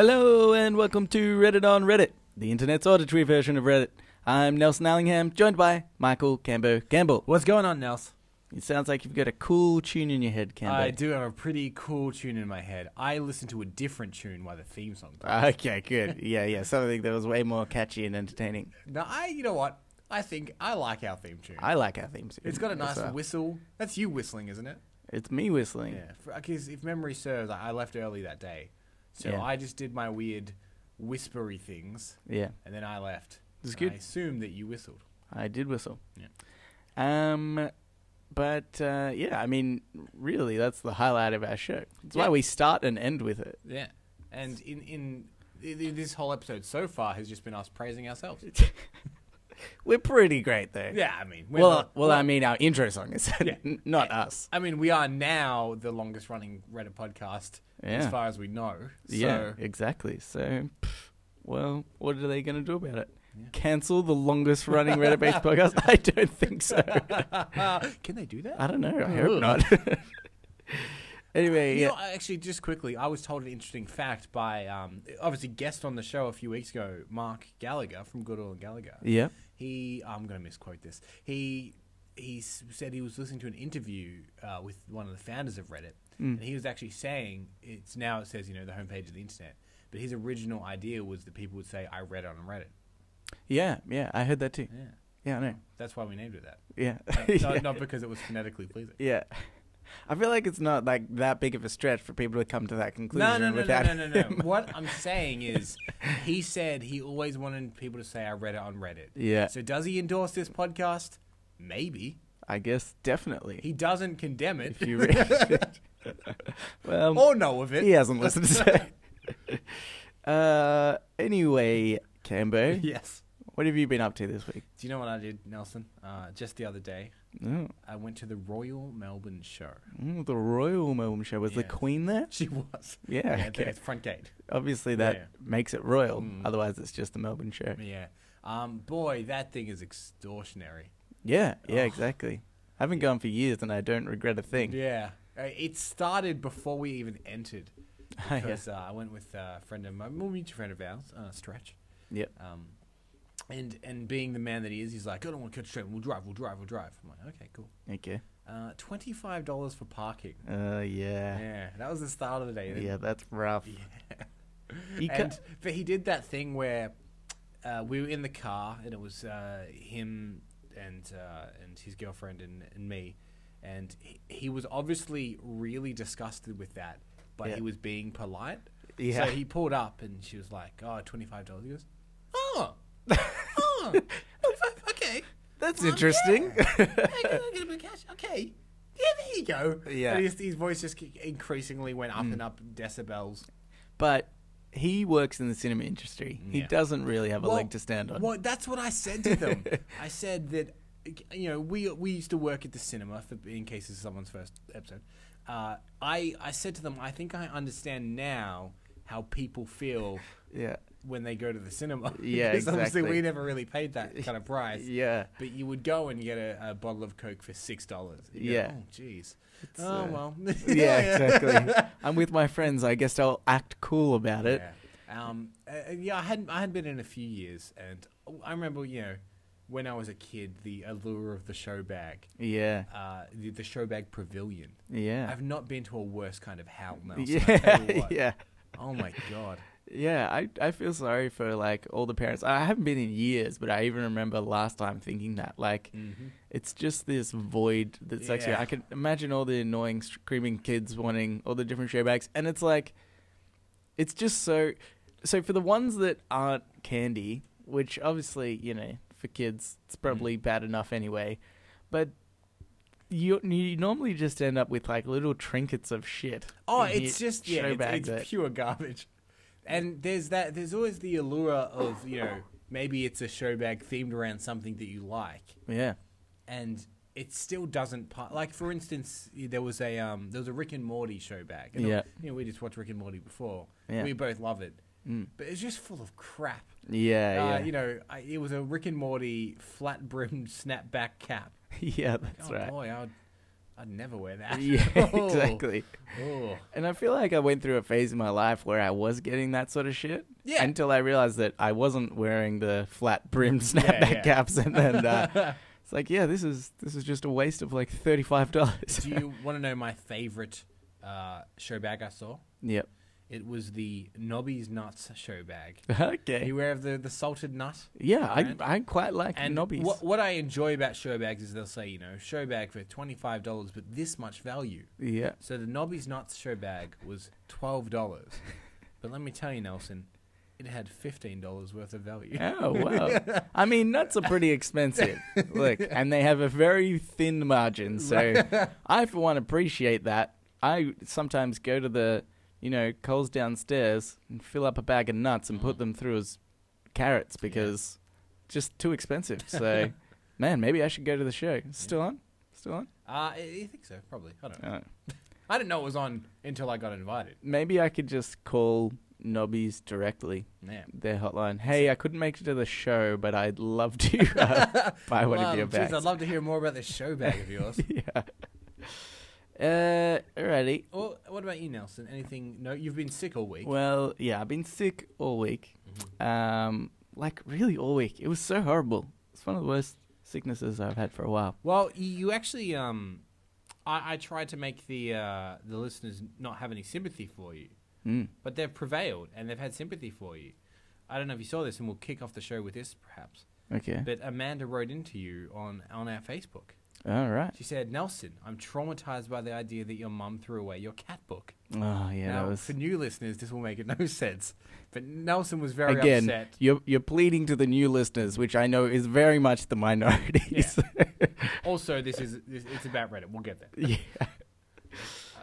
Hello and welcome to Reddit on Reddit, the internet's auditory version of Reddit. I'm Nelson Allingham, joined by Michael Cambo Gamble. What's going on, Nels? It sounds like you've got a cool tune in your head, Cambo. I do have a pretty cool tune in my head. I listen to a different tune while the theme song plays. Okay, good. Yeah, yeah, something that was way more catchy and entertaining. now, I, you know what? I think I like our theme tune. I like our theme tune. it's got a nice well. whistle. That's you whistling, isn't it? It's me whistling. Yeah. Because if memory serves, I left early that day, so Yeah. I just did my weird whispery things, Yeah, and then I left. It's good. I assumed that you whistled. I did whistle. Yeah. Um, but uh, yeah, I mean, really, that's the highlight of our show. It's Yeah. why we start and end with it. Yeah. And in in, this whole episode so far has just been us praising ourselves. We're pretty great though. Yeah, I mean, we're Well, not- well, I mean, our intro song is Yeah. not us. I mean, we are now the longest running Reddit podcast as far as we know. So, Yeah, exactly. So, well, what are they going to do about it? Yeah. Cancel the longest running Reddit-based podcast? I don't think so. can they do that? I don't know. I hope not. anyway, You yeah. know, actually, just quickly, I was told an interesting fact by um, obviously guest on the show a few weeks ago, Mark Gallagher from Goodall and Gallagher. yeah. He, I'm going to misquote this. He he said he was listening to an interview uh, with one of the founders of Reddit, Mm. and he was actually saying it's now it says you know the homepage of the internet, but his original idea was that people would say I read it on Reddit. Yeah, yeah. I heard that too. Yeah, Yeah, I know. that's why we named it that. Yeah. Not, yeah. not because it was phonetically pleasing. Yeah. I feel like it's not like that big of a stretch for people to come to that conclusion No, no, no, no, without no, no, no. what I'm saying is, he said he always wanted people to say I read it on Reddit. Yeah, So does he endorse this podcast? Maybe. I guess definitely. He doesn't condemn it if you read well, or know of it. he hasn't listened to it. Uh, anyway, Cambo, Yes. what have you been up to this week? Do you know what I did, Nelson? Uh, just the other day, Oh, I went to the Royal Melbourne Show. mm, the Royal Melbourne Show. Was the Queen there? She was. Yeah, Yeah, okay. it's front gate. Obviously, that Yeah. makes it royal. Mm. Otherwise, it's just the Melbourne Show. Yeah. Um, boy, that thing is extortionary. Yeah, yeah, Oh. exactly. I haven't gone for years, and I don't regret a thing. Yeah. Uh, it started before we even entered. Yeah. Because uh, I went with uh, a friend of mine, well, mutual friend of ours, uh, Stretch. Yep. Um, and and being the man that he is, he's like, I don't want to catch a train. We'll drive. We'll drive. We'll drive. I'm like, okay, cool. Okay. Uh, Twenty five dollars for parking. Uh, yeah. Yeah, that was the start of the day. Yeah, that's rough. Yeah. You ca- but he did that thing where uh, we were in the car and it was uh, him and uh, and his girlfriend and, and me, and he, he was obviously really disgusted with that, but Yeah. he was being polite. Yeah. So he pulled up and she was like, "Oh, twenty five dollars." He goes, "Oh, oh, 25, okay." That's Um, interesting. I get- a bit of cash. Okay. Yeah, there you go. Yeah. And his, his voice just increasingly went up and up decibels. but he works in the cinema industry. He Yeah. doesn't really have a leg to stand on. Well, that's what I said to them. I said that you know we we used to work at the cinema for in case this is someone's first episode. Uh, I I said to them, I think I understand now how people feel Yeah. when they go to the cinema. Yeah, because obviously exactly. we never really paid that kind of price. Yeah. But you would go and get a, a bottle of Coke for six dollars. Yeah. Oh, jeez. It's, Oh uh, well. yeah, exactly. I'm with my friends. I guess I'll act cool about it. Yeah. Um, uh, yeah, I hadn't I hadn't been in a few years, and I remember you know when I was a kid, the allure of the show bag, Yeah. uh, the, the show bag pavilion. Yeah. I've not been to a worse kind of howl now. yeah. yeah. Oh my god. Yeah, I I feel sorry for like all the parents. I haven't been in years, but I even remember last time thinking that like Mm-hmm. it's just this void that's actually I can imagine all the annoying screaming kids wanting all the different show bags and it's like it's just so so for the ones that aren't candy, which obviously, you know, for kids it's probably bad enough anyway, but you you normally just end up with like little trinkets of shit. Oh, it's just yeah, it's, it's pure garbage. And there's that. There's always the allure of you know maybe it's a show bag themed around something that you like, yeah. and it still doesn't pa- like for instance there was a um there was a Rick and Morty show bag and Yeah. you know we just watched Rick and Morty before Yeah. we both love it Mm. but it's just full of crap Yeah, uh, yeah. you know I, it was a Rick and Morty flat brimmed snapback cap yeah, that's oh right. boy I would I'd never wear that. yeah, Oh. exactly. Oh. And I feel like I went through a phase in my life where I was getting that sort of shit. Yeah. Until I realized that I wasn't wearing the flat brimmed snapback yeah. caps, and then uh, it's like, yeah, this is this is just a waste of like thirty five dollars. Do you want to know my favorite uh, show bag I saw? yep. It was the Nobby's Nuts show bag. Okay. You aware of the, the salted nut? Yeah, I brand? I quite like And knobbies. what, what I enjoy about show bags is they'll say, you know, show bag for $25, but this much value. Yeah. So the Nobby's Nuts show bag was $12. but let me tell you, Nelson, it had $15 worth of value. Oh wow! I mean, nuts are pretty expensive. Look, and they have a very thin margin, so I for one appreciate that. I sometimes go to the, you know, Coles downstairs and fill up a bag of nuts and put them through as carrots because just too expensive. So, man, maybe I should go to the show. Still on? Still on? Uh, I, I think so, probably. I don't know. I didn't know it was on until I got invited. maybe I could just call Nobbies directly. Yeah. Their hotline. Hey, I couldn't make it to the show, but I'd love to uh, buy one of your geez, bags. I'd love to hear more about this show bag of yours. yeah. Uh, alrighty. well, what about you, Nelson? Anything? No, you've been sick all week. Well, yeah, I've been sick all week. Mhm. Um, like really all week. It was so horrible. It's one of the worst sicknesses I've had for a while. Well, you- you actually, um, I, I tried to make the uh, the listeners not have any sympathy for you, Mm. but they've prevailed and they've had sympathy for you. I don't know if you saw this, and we'll kick off the show with this, perhaps. Okay. But Amanda wrote into you on on our Facebook. All right. She said, "Nelson, I'm traumatized by the idea that your mum threw away your cat book." Oh yeah, now, that was for new listeners, this will make no sense. But Nelson was very again. upset. You're you're pleading to the new listeners, which I know is very much the minority. Also, this is this, it's about Reddit. We'll get there. yeah.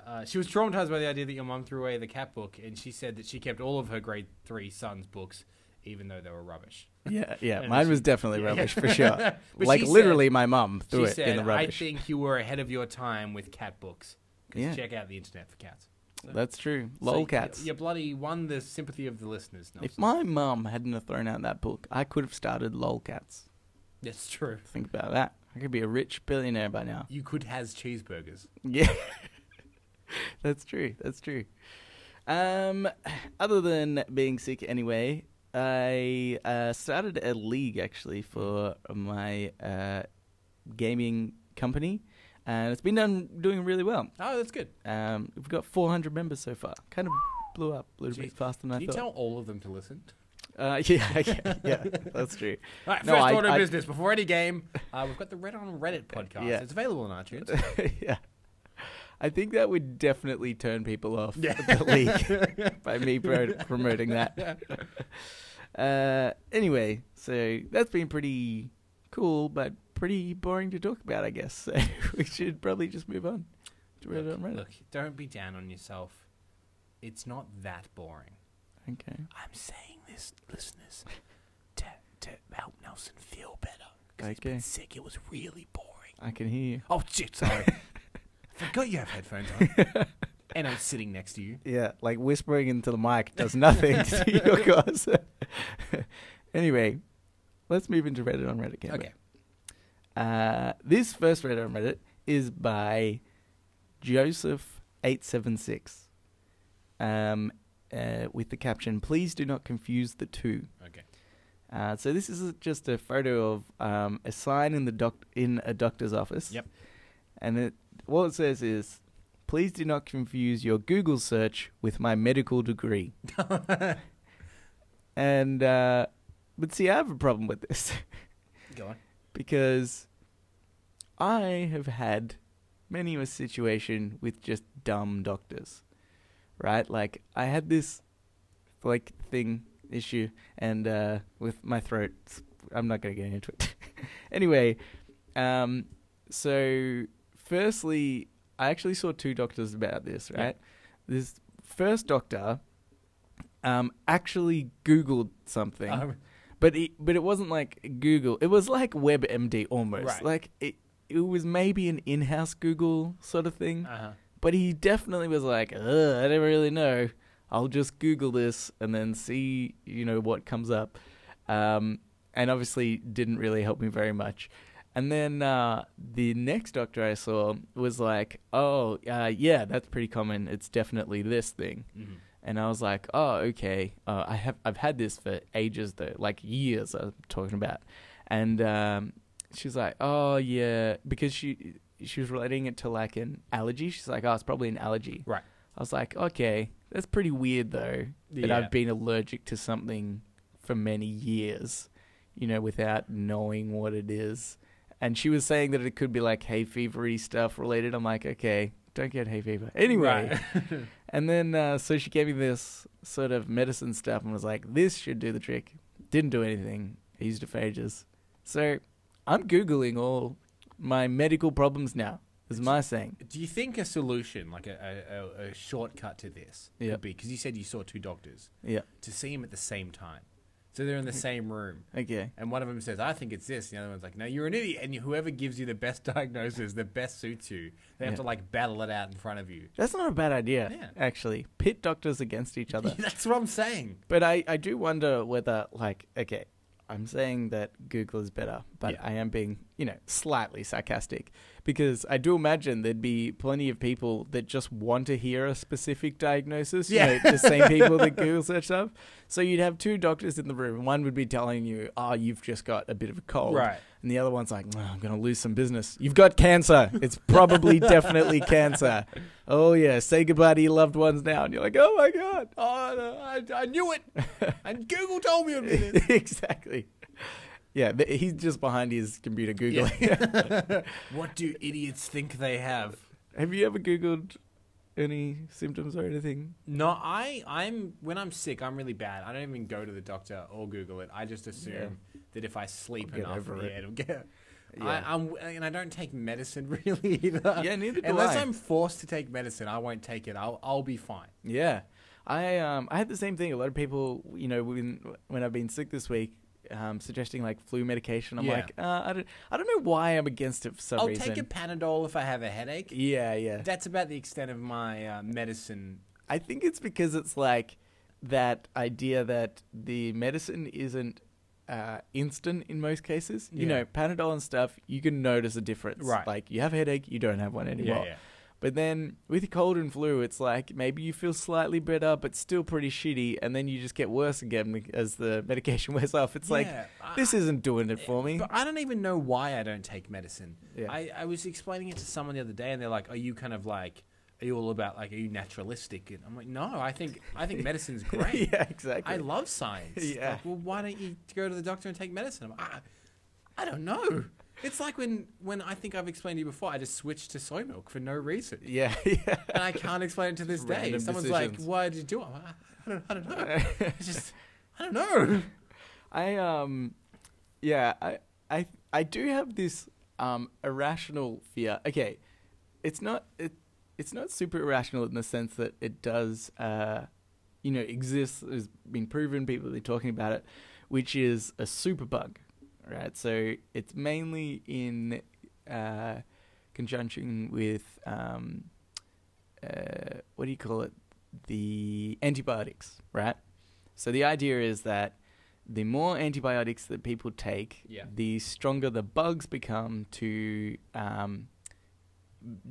Uh, she was traumatized by the idea that your mum threw away the cat book, and she said that she kept all of her grade three son's books, even though they were rubbish. Yeah, yeah. Mine she- was definitely Yeah. rubbish for sure. Like literally, my mum threw it said, in the rubbish. "I think you were ahead of your time with cat books. Yeah. check out the internet for cats." So- That's true. so Lol you- cats. You, bloody won the sympathy of the listeners. Nelson. If my mum hadn't have thrown out that book, I could have started lolcats. That's true. Think about that. I could be a rich billionaire by now. You could has cheeseburgers. Yeah. That's true. That's true. Um, other than being sick anyway, I uh, started a league actually for my uh, gaming company, and it's been done doing really well. Oh, that's good. Um, we've got 400 members so far. Kind of blew up a little Jeez. bit faster than I Can you thought. tell all of them to listen? Uh, yeah, yeah, yeah, that's true. All right, No, first I- order of business before any game. Uh, we've got the Red on Reddit podcast. Yeah. It's available on iTunes. yeah. I think that would definitely turn people off Yeah. the league by me pro- promoting that. Uh, anyway, so that's been pretty cool, but pretty boring to talk about, I guess. So we should probably just move on to Reddit on Look, Reddit. look, don't be down on yourself. It's not that boring. Okay. I'm saying this, listeners, to, to help Nelson feel better. 'cause he's Okay. been sick. It was really boring. I can hear you. Oh, shit, sorry. I forgot you have headphones on. and I'm sitting next to you. Yeah, like whispering into the mic does nothing to your cause. anyway, let's move into Reddit on Reddit. Okay. Uh, this first Reddit on Reddit is by Joseph876 um, uh, with the caption, Please do not confuse the two. Okay. Uh, so this is just a photo of um, a sign in the doc- in a doctor's office. Yep. And it, what it says is, "Please do not confuse your Google search with my medical degree." and uh, but see, I have a problem with this Go on. because I have had many a situation with just dumb doctors, right? Like I had this like thing issue and uh with my throat I'm not going to get into it. anyway, um so firstly I actually saw two doctors about this, Yeah. right? This first doctor um actually googled something Um, but it, but it wasn't like Google. It was like WebMD almost. Right. Like it it was maybe an in-house Google sort of thing. uh-huh. But he definitely was like, I don't really know. I'll just Google this and then see, you know, what comes up. Um, and obviously didn't really help me very much. And then uh, the next doctor I saw was like, "Oh, uh, yeah, that's pretty common. It's definitely this thing." Mhm. And I was like, "Oh, okay. Uh, I have I've had this for ages though, like years. I'm talking about." And um, she's like, "Oh, yeah," because she she was relating it to like an allergy. She's like, "Oh, it's probably an allergy." Right. I was like, "Okay, that's pretty weird though that Yeah. I've been allergic to something for many years, you know, without knowing what it is." And she was saying that it could be like hay fevery stuff related. I'm like, "Okay, don't get hay fever." Anyway, Right. and then, uh, so she gave me this sort of medicine stuff and was like, this should do the trick. Didn't do anything. I used it for ages. So I'm Googling all my medical problems now, is my saying. Do you think a solution, like a, a, a, shortcut to this, Yeah. could be because you said you saw two doctors Yeah. to see them at the same time, so they're in the same room, Okay. and one of them says, "I think it's this," and the other one's like, "No, you're an idiot," and whoever gives you the best diagnosis, the best suits you, they have Yeah. to like battle it out in front of you. That's not a bad idea, Yeah. actually. Pit doctors against each other. That's what I'm saying. But I, I do wonder whether, like, okay, I'm saying that Google is better, but Yeah. I am being, you know, slightly sarcastic because I do imagine there'd be plenty of people that just want to hear a specific diagnosis. you Yeah. know, the same people that Google search stuff. So you'd have two doctors in the room. One would be telling you, oh, you've just got a bit of a cold. Right. And the other one's like, "Oh, I'm going to lose some business. You've got cancer. It's probably definitely cancer. Oh, yeah. Say goodbye to your loved ones now. And you're like, oh, my God. Oh, no, I, I knew it, and Google told me it would this. exactly. Yeah, he's just behind his computer googling. Yeah. what do idiots think they have? Have you ever googled any symptoms or anything? No, I, I'm when I'm sick, I'm really bad. I don't even go to the doctor or Google it. I just assume Yeah. That if I sleep I'll enough, yeah, it. it'll get. Yeah. I, I'm and I don't take medicine really either. Yeah, neither do Unless I. I'm forced to take medicine, I won't take it. I'll I'll be fine. Yeah, I um I had the same thing. A lot of people, you know, when when I've been sick this week, um, suggesting like flu medication. I'm Yeah. like, uh, I don't I don't know why I'm against it for some I'll reason. take a Panadol if I have a headache. yeah, yeah. That's about the extent of my uh, medicine. I think it's because it's like that idea that the medicine isn't uh, instant in most cases. You Yeah. know, Panadol and stuff, you can notice a difference. Right. Like you have a headache, you don't have one anymore. Yeah, yeah. But then with cold and flu, it's like maybe you feel slightly better, but still pretty shitty, and then you just get worse again as the medication wears off. It's like Yeah, I- this isn't doing it for me. But I don't even know why I don't take medicine. Yeah. I, I was explaining it to someone the other day, and they're like, "Are you kind of like, are you all about like, are you naturalistic?" And I'm like, "No, I think I think medicine's great. yeah, exactly. I love science. Yeah. Like, well, why don't you go to the doctor and take medicine?" I'm like, I, I don't know. It's like when when I think I've explained to you before, I just switched to soy milk for no reason, yeah, yeah. and I can't explain it to this day. Someone's decisions. like, "Why did you do it?" Like, I don't, I don't know. It's just, I don't know. I um, yeah, I I I do have this um irrational fear. Okay, it's not it it's not super irrational in the sense that it does uh, you know, exists has been proven. People are talking about it, which is a superbug, right? So it's mainly in uh, conjunction with um, uh, what do you call it? The antibiotics, right? So the idea is that the more antibiotics that people take, Yeah. the stronger the bugs become to um,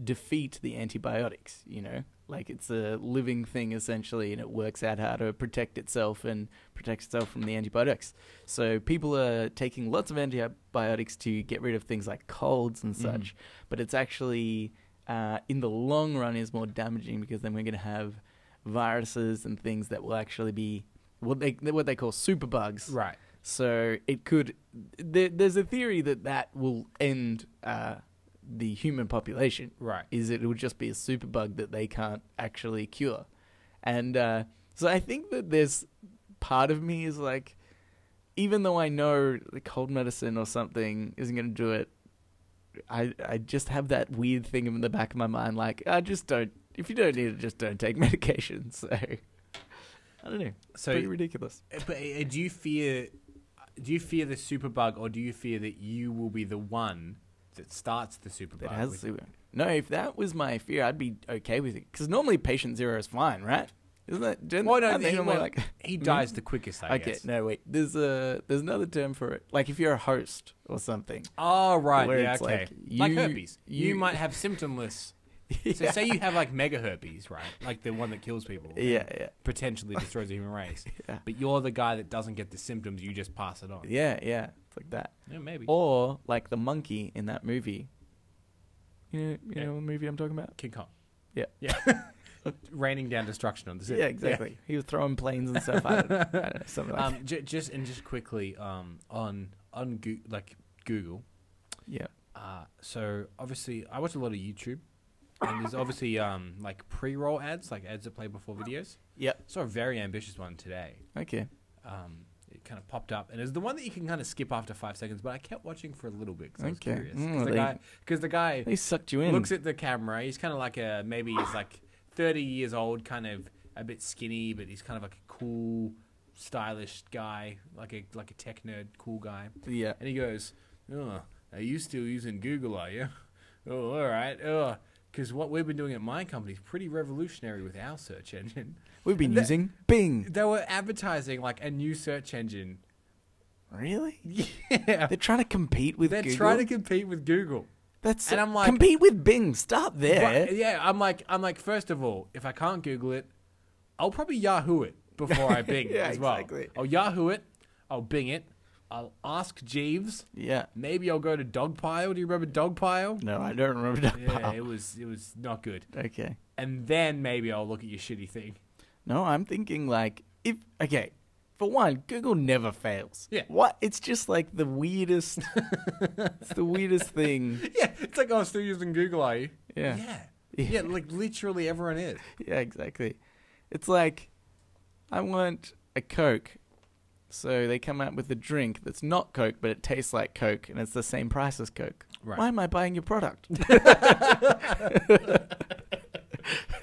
defeat the antibiotics. You know, like it's a living thing essentially, and it works out how to protect itself and protect itself from the antibiotics. So people are taking lots of antibiotics to get rid of things like colds and such, but it's actually uh, in the long run is more damaging because then we're going to have viruses and things that will actually be what they what they call superbugs. Right. So it could. There, there's a theory that that will end uh, the human population. Right. Is it will just be a superbug that they can't actually cure, and uh, so I think that there's part of me is like, even though I know the cold medicine or something isn't going to do it, I I just have that weird thing in the back of my mind, like I just don't. If you don't need it, just don't take medication. So I don't know. So, Pretty ridiculous. uh, but uh, do you fear? Do you fear the superbug, or do you fear that you will be the one that starts the superbug? That has super. No, if that was my fear, I'd be okay with it. Because normally patient zero is fine, right? Isn't that? Don't, Well, no, he, well, like he hmm? dies the quickest. I Okay, guess. no, wait. There's a there's another term for it. Like if you're a host or something. Oh right, yeah, okay. like, Like, you- herpes. You, you- might have symptomless. So say you have like mega herpes, right? Like the one that kills people. yeah, yeah, Potentially destroys the human race. Yeah. But you're the guy that doesn't get the symptoms. You just pass it on. yeah, yeah. Like that. Yeah, maybe. Or like the monkey in that movie. You know, you Yeah. know the movie I'm talking about. King Kong. Yeah. Yeah. Raining down destruction on the city. Yeah, exactly. He was throwing planes and stuff. I don't, I don't know, something like Um, j- just and just quickly, um, on on Goo- like Google. Yeah. Uh, so obviously, I watch a lot of YouTube, and there's obviously um like pre-roll ads, like ads that play before videos. Yep. Saw a very ambitious one today. Okay. Um, kind of popped up, and it's the one that you can kind of skip after five seconds. But I kept watching for a little bit because I was Okay. curious. Mm, Because the guy, the guy They sucked you in. looks at the camera. He's kind of like a maybe he's like 30 years old, kind of a bit skinny, but he's kind of like a cool, stylish guy, like a like a tech nerd, cool guy. yeah. And he goes, "Oh, are you still using Google? Are you? Oh, all right. Oh, because what we've been doing at my company is pretty revolutionary with our search engine. We've been using Bing. They were advertising like a new search engine. Really? Yeah, They're trying to compete with they're Google. trying to compete with Google. That's and I'm like- compete with Bing. Stop there. But, yeah, I'm like, I'm like, first of all, if I can't Google it, I'll probably Yahoo it before I Bing Yeah, as well. exactly. I'll Yahoo it, I'll Bing it, I'll ask Jeeves. Yeah. Maybe I'll go to Dogpile. Do you remember Dogpile? No, I don't remember that Yeah, part. it was it was not good. Okay. And then maybe I'll look at your shitty thing. No, I'm thinking like if okay, for one, Google never fails. Yeah. What? It's just like the weirdest. it's the weirdest thing. Yeah, it's like, oh, still using Google, are you? Yeah. yeah, Yeah. yeah. Like literally everyone is. Yeah, exactly. It's like I want a Coke. So they come out with a drink that's not Coke, but it tastes like Coke, and it's the same price as Coke. Right. Why am I buying your product? I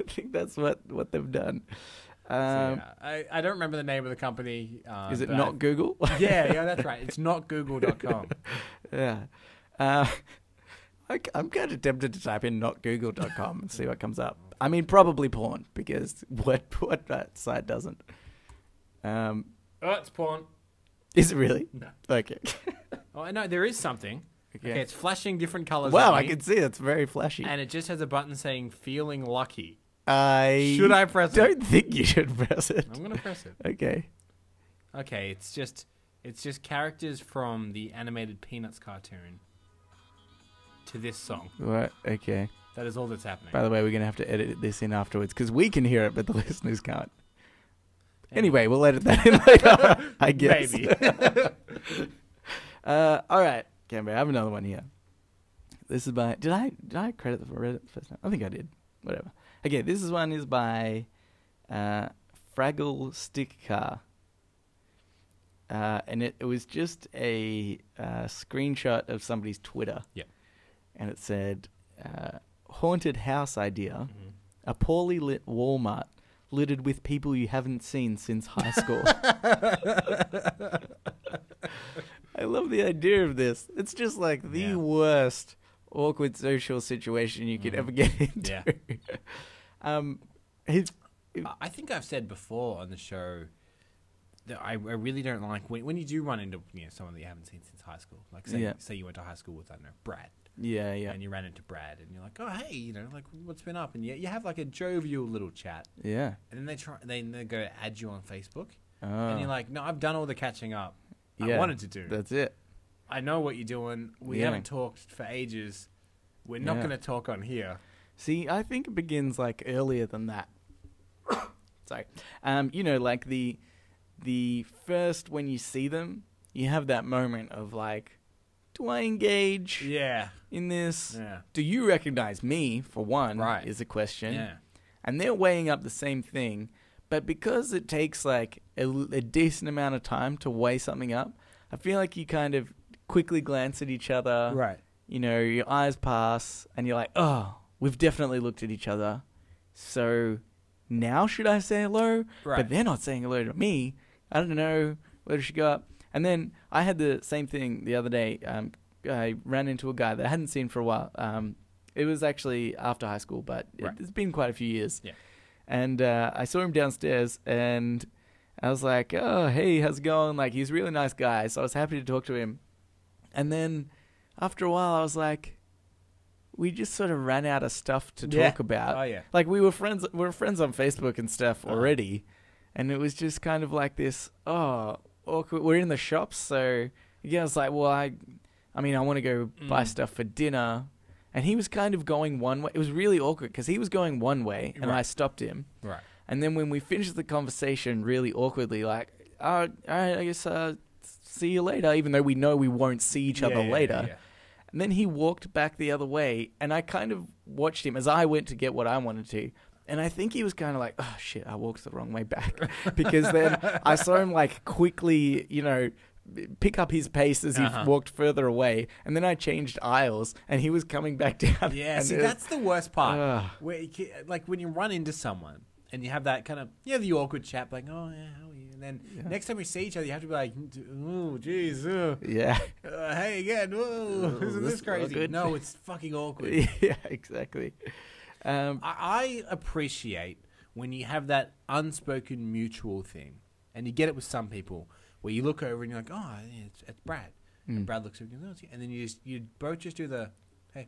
think that's what, what they've done. Um, yeah, I, I don't remember the name of the company. Uh, is it not Google? Yeah, yeah, that's right. It's not Google.com. yeah. Uh, I, am kind of tempted to type in not google.com and see what comes up. I mean, probably porn because what what that site doesn't. Um, oh, it's porn. is it really? No. Okay. Oh, no, there is something. Okay, it's flashing different colors. Wow, I can see it's very flashy. And it just has a button saying "Feeling lucky." I Should I press it? don't think you should press it. I'm gonna press it. Okay. Okay, it's just it's just characters from the animated Peanuts cartoon to this song. What? Okay. That is all that's happening. By the way, we're gonna have to edit this in afterwards because we can hear it, but the listeners can't. Anyway, we'll edit that in later. I guess. Maybe. Uh, all right, Cambo. I have another one here. This is by. Did I did I credit the Reddit the first time? I think I did. Whatever. Okay, this is one is by uh, Fraggle Stick Car. Uh, and it, it was just a uh, screenshot of somebody's Twitter. Yep. And it said, uh, "Haunted house idea: Mhm. a poorly lit Walmart littered with people you haven't seen since high school." I love the idea of this. It's just like the Yeah. worst awkward social situation you could Mhm. ever get into. Yeah. um, his, I- think I've said before on the show that I, I really don't like when, when you do run into you know someone that you haven't seen since high school. Like say Yeah. say you went to high school with I don't know Brad, yeah, yeah, and you ran into Brad, and you're like, oh hey, you know, like what's been up, and you, you have like a jovial little chat, yeah. and then they try they they go add you on Facebook, Oh, and you're like, no, I've done all the catching up I wanted to do. That's it. I know what you're doing. We Yeah. haven't talked for ages. We're not Yeah. going to talk on here. See, I think it begins like earlier than that. Sorry. Um, you know, like the the first when you see them, you have that moment of like, do I engage Yeah, in this? yeah, Do you recognize me? For one, Right. is a question. yeah. and they're weighing up the same thing. But because it takes like a, a decent amount of time to weigh something up, I feel like you kind of quickly glance at each other. Right. You know, your eyes pass, and you're like, "Oh, we've definitely looked at each other." So now should I say hello? Right. But they're not saying hello to me. I don't know where should go up. And then I had the same thing the other day. Um, I ran into a guy that I hadn't seen for a while. Um, it was actually after high school, but Right. it, it's been quite a few years. Yeah. and uh, I saw him downstairs, and I was like, "Oh, hey, how's it going?" Like, he's a really nice guy, so I was happy to talk to him. And then after a while, I was like, we just sort of ran out of stuff to Yeah. talk about. Oh yeah. Like we were friends, we were friends on Facebook and stuff Uh-huh. already, and it was just kind of like this. Oh, awkward. We're in the shops, so yeah, I was like, well, I, I mean, I want to go buy Mm. stuff for dinner, and he was kind of going one way. It was really awkward because he was going one way, and I Right. stopped him, Right. and then when we finished the conversation, really awkwardly, like, oh, all right, I guess uh, see you later, even though we know we won't see each Yeah, other yeah, later. yeah. And then he walked back the other way, and I kind of watched him as I went to get what I wanted to. And I think he was kind of like, oh shit, I walked the wrong way back. because then I saw him like quickly, you know, pick up his pace as he Uh-huh. walked further away. And then I changed aisles, and he was coming back down. Yeah, see, was- that's the worst part. Ugh. Where like when you run into someone and you have that kind of you have the awkward chat, like, oh yeah, how are you? And then Yeah. next time we see each other, you have to be like, oh jeez, yeah. uh, hey again, whoa, Oh, isn't this this crazy? No, it's fucking awkward. yeah, exactly. Um, I, I appreciate when you have that unspoken mutual thing, and you get it with some people where you look over and you're like, oh, yeah, it's, it's Brad. mm, And Brad looks over and goes, "Oh, you." and then you just you both just do the and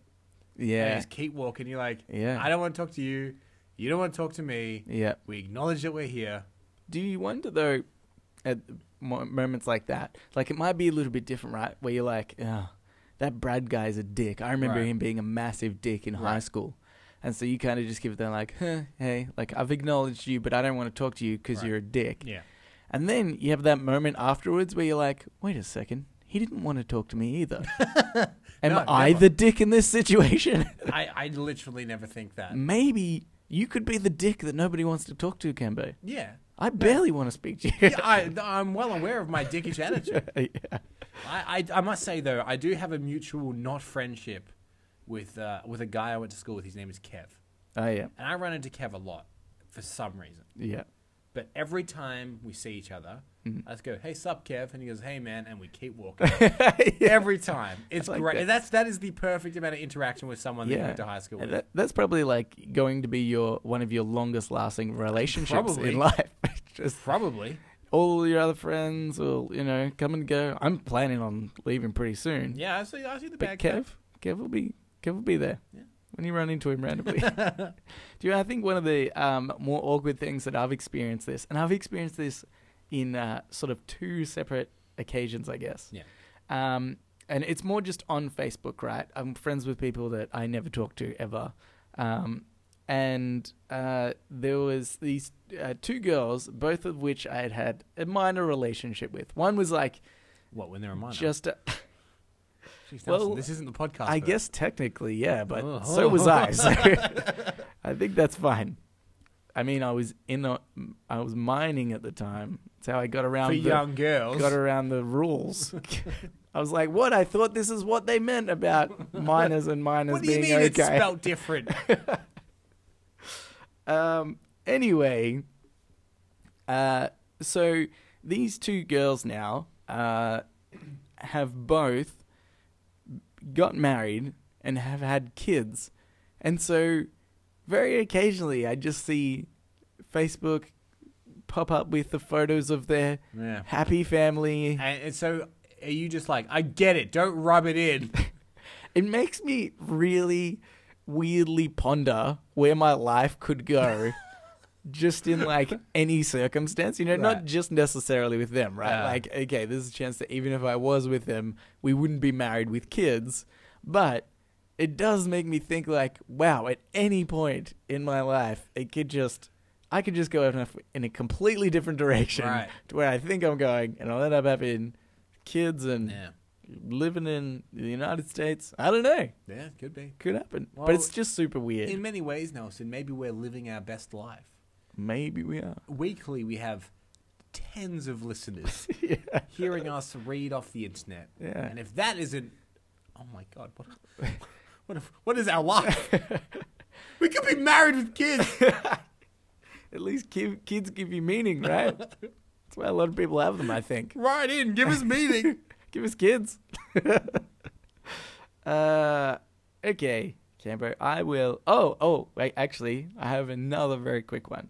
you yeah. just keep walking. You're like, Yeah. I don't want to talk to you. You don't want to talk to me. Yeah. We acknowledge that we're here. Do you wonder though, at moments like that, like it might be a little bit different, right? Where you're like, oh, that Brad guy's a dick. I remember Right. him being a massive dick in high school, and so you kind of just give it that like, huh, hey, like I've acknowledged you, but I don't want to talk to you because Right. you're a dick. Yeah. And then you have that moment afterwards where you're like, wait a second, he didn't want to talk to me either. Am No, I never. the dick in this situation? I, I literally never think that. Maybe you could be the dick that nobody wants to talk to, Cambo. Yeah. I barely want to speak to you. yeah I, I'm well aware of my dickish attitude. yeah. I, I, I must say, though, I do have a mutual not friendship with, uh, with a guy I went to school with. His name is Kev. Oh yeah. And I run into Kev a lot for some reason. Yeah. But every time we see each other, Mhm. I just go, "Hey, sup, Kev?" And he goes, "Hey, man," and we keep walking. Yeah. every time. It's like great. that. That's that is the perfect amount of interaction with someone that you went to high school with. that, that's probably like going to be your one of your longest lasting relationships Probably. in life. Just Probably. all your other friends will, you know, come and go. I'm planning on leaving pretty soon. Yeah, I see. I see the But bad Kev, Kev will be Kev will be there. Yeah. When you run into him randomly. Do you I think one of the um, more awkward things that I've experienced this, and I've experienced this in uh, sort of two separate occasions, I guess. Yeah. Um, and it's more just on Facebook, right? I'm friends with people that I never talk to ever. Um, and uh, there was these uh, two girls, both of which I had had a minor relationship with. One was like What when they're a minor? just, a, Jeez, well, this isn't the podcast. I guess technically, yeah, but Oh. so was I. So I think that's fine. I mean, I was in a, I was mining at the time. That's how I got around for the, young girls. got around the rules. I was like, "What? I thought this is what they meant about minors and minors what do you mean it's okay." spelt different? Um. Anyway, uh, so these two girls now uh have both got married and have had kids, and so very occasionally I just see Facebook pop up with the photos of their yeah. happy family. And, and so, are you just like, I get it. Don't rub it in. It makes me really weirdly ponder where my life could go. Just in like any circumstance, you know, not just necessarily with them, right? Like, okay, there's a chance that even if I was with them, we wouldn't be married with kids. But it does make me think, like, wow, at any point in my life, it could just, I could just go in a, completely different direction Right. to where I think I'm going, and I'll end up having kids and Yeah. living in the United States. I don't know. Yeah, could be. Could happen. Well, but it's just super weird. In many ways, Nelson, maybe we're living our best life. Maybe we are. Weekly, we have tens of listeners yeah. hearing us read off the internet. Yeah. And if that isn't, oh my god, what, what, what is our life? we could be married with kids. At least ki- kids give you meaning, right? That's why a lot of people have them, I think. right in, give us meaning. Give us kids. uh, okay. Cambo, I will. Oh, oh, wait. Actually, I have another very quick one.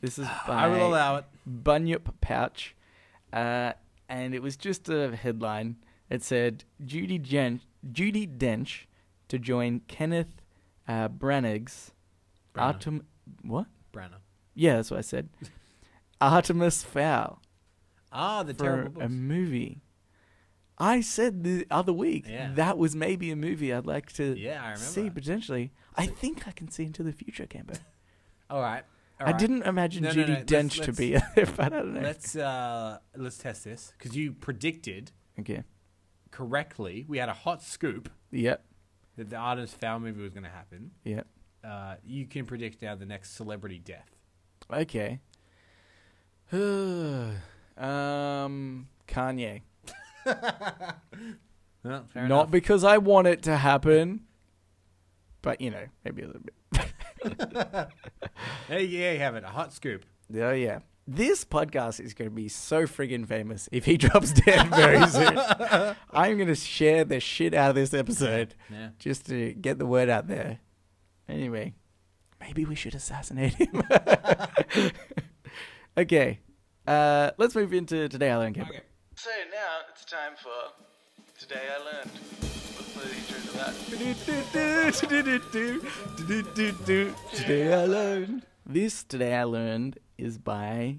This is by I will allow it. Bunyip Pouch, uh, and it was just a headline. It said Judy Jen- Judi Dench to join Kenneth uh, Branagh's Branagh. Artem. What? Branagh. Yeah, that's what I said. Artemis Fowl Ah, the for terrible a movie. I said the other week Yeah. that was maybe a movie I'd like to Yeah, see potentially. I think I can see into the future, Cambo. All right. all I right. didn't imagine No, no, Judy no, let's- Dench to let's- be there, but I don't know. Let's uh, let's test this because you predicted Okay. correctly. We had a hot scoop Yep. That the Artemis Fowl movie was going to happen. Yeah. Uh, you can predict now the next celebrity death. Okay. um, Kanye. Well, fair Not enough. because I want it to happen, but you know, maybe a little bit. There you you have it. A hot scoop. Oh yeah. This podcast is going to be so friggin' famous if he drops dead very soon. I'm going to share the shit out of this episode Yeah. just to get the word out there. Anyway, maybe we should assassinate him. okay, uh, let's move into today I learned. Cambo. So now it's time for today I learned. Let's play the intro to that. Today I learned. This today I learned is by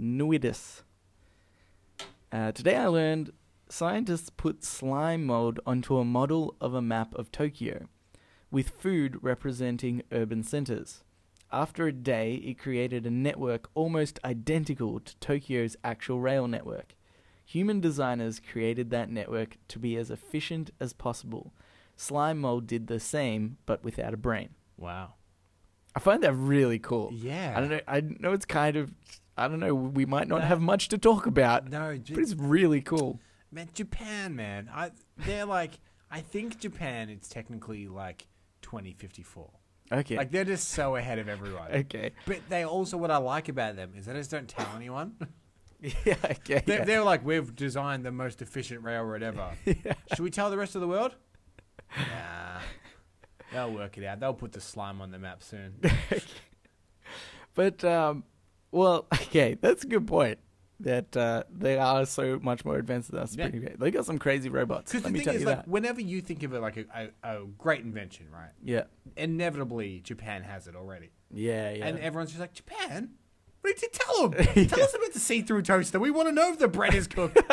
Nuidus. Uh, today I learned scientists put slime mold onto a model of a map of Tokyo, with food representing urban centers. After a day, it created a network almost identical to Tokyo's actual rail network. Human designers created that network to be as efficient as possible. Slime mold did the same, but without a brain. Wow. I find that really cool. Yeah. I don't know. I know it's kind of. I don't know. We might not have much to talk about, No, but it's really cool. man, Japan, man. I they're like I think Japan is technically like 2054. Okay. Like they're just so ahead of everyone. okay. But they also what I like about them is they just don't tell anyone. Yeah. Okay. They're, yeah. they're like we've designed the most efficient railroad ever. Yeah. Should we tell the rest of the world? Nah. They'll work it out. They'll put the slime on the map soon. But um, well, okay, that's a good point. That uh, they are so much more advanced than us. Yeah. Pretty great. They got some crazy robots. Because Let the me thing tell is, you like, that. whenever you think of it like a, a, a great invention, right? Yeah. Inevitably, Japan has it already. Yeah. Yeah. And everyone's just like, Japan? Did you tell them? Tell us about the see-through toaster. We want to know if the bread is cooked.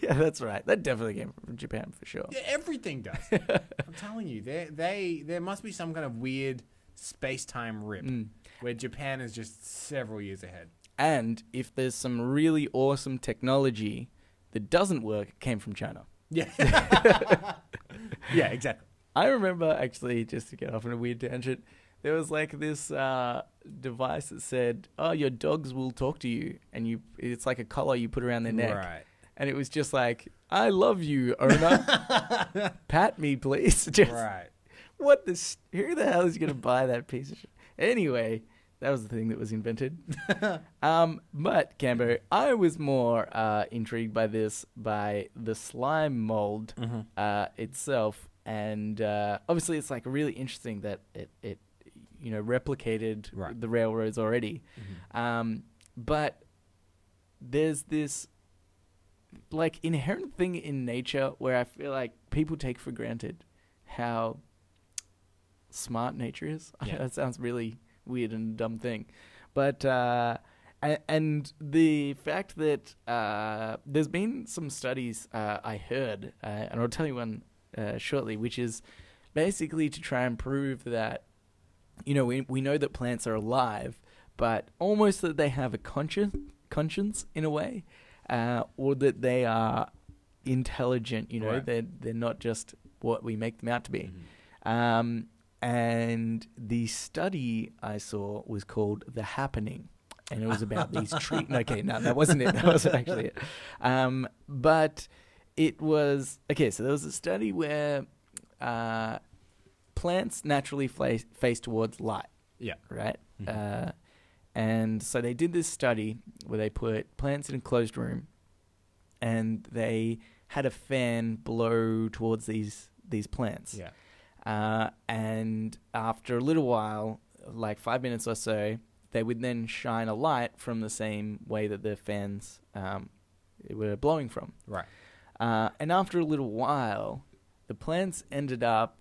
yeah, that's right. That definitely came from Japan for sure. Yeah, everything does. I'm telling you, they they there must be some kind of weird space-time rip Mm. where Japan is just several years ahead. And if there's some really awesome technology that doesn't work, it came from China. Yeah. yeah, exactly. I remember actually, just to get off on a weird tangent, there was like this uh, device that said, "Oh, your dogs will talk to you," and you it's like a collar you put around their neck, Right. and it was just like, "I love you, owner. Pat me, please." Just, Right. What the? Who the hell is gonna buy that piece of shit? Anyway, that was the thing that was invented. um, but Cambo, I was more uh, intrigued by this by the slime mold Mm-hmm. uh, itself, and uh, obviously it's like really interesting that it it you know replicated Right. the railroads already, um, but there's this like inherent thing in nature where I feel like people take for granted how smart nature is. Yeah. that sounds really weird and dumb thing, but uh, and the fact that uh, there's been some studies uh, I heard, uh, and I'll tell you one uh, shortly, which is basically to try and prove that you know we we know that plants are alive, but almost that they have a conscience conscience in a way, uh, or that they are intelligent. You know, Right. they're they're not just what we make them out to be. Mm-hmm. Um, and the study I saw was called The Happening. And it was about these trees. Okay, no, that wasn't it. That wasn't actually it. Um, but it was okay. So there was a study where uh, plants naturally face, face towards light, Yeah. right? Mhm. Uh, and so they did this study where they put plants in a closed room, and they had a fan blow towards these these plants. Yeah. Uh, and after a little while, like five minutes or so, they would then shine a light from the same way that the fans um, were blowing from. Right. Uh, and after a little while, the plants ended up,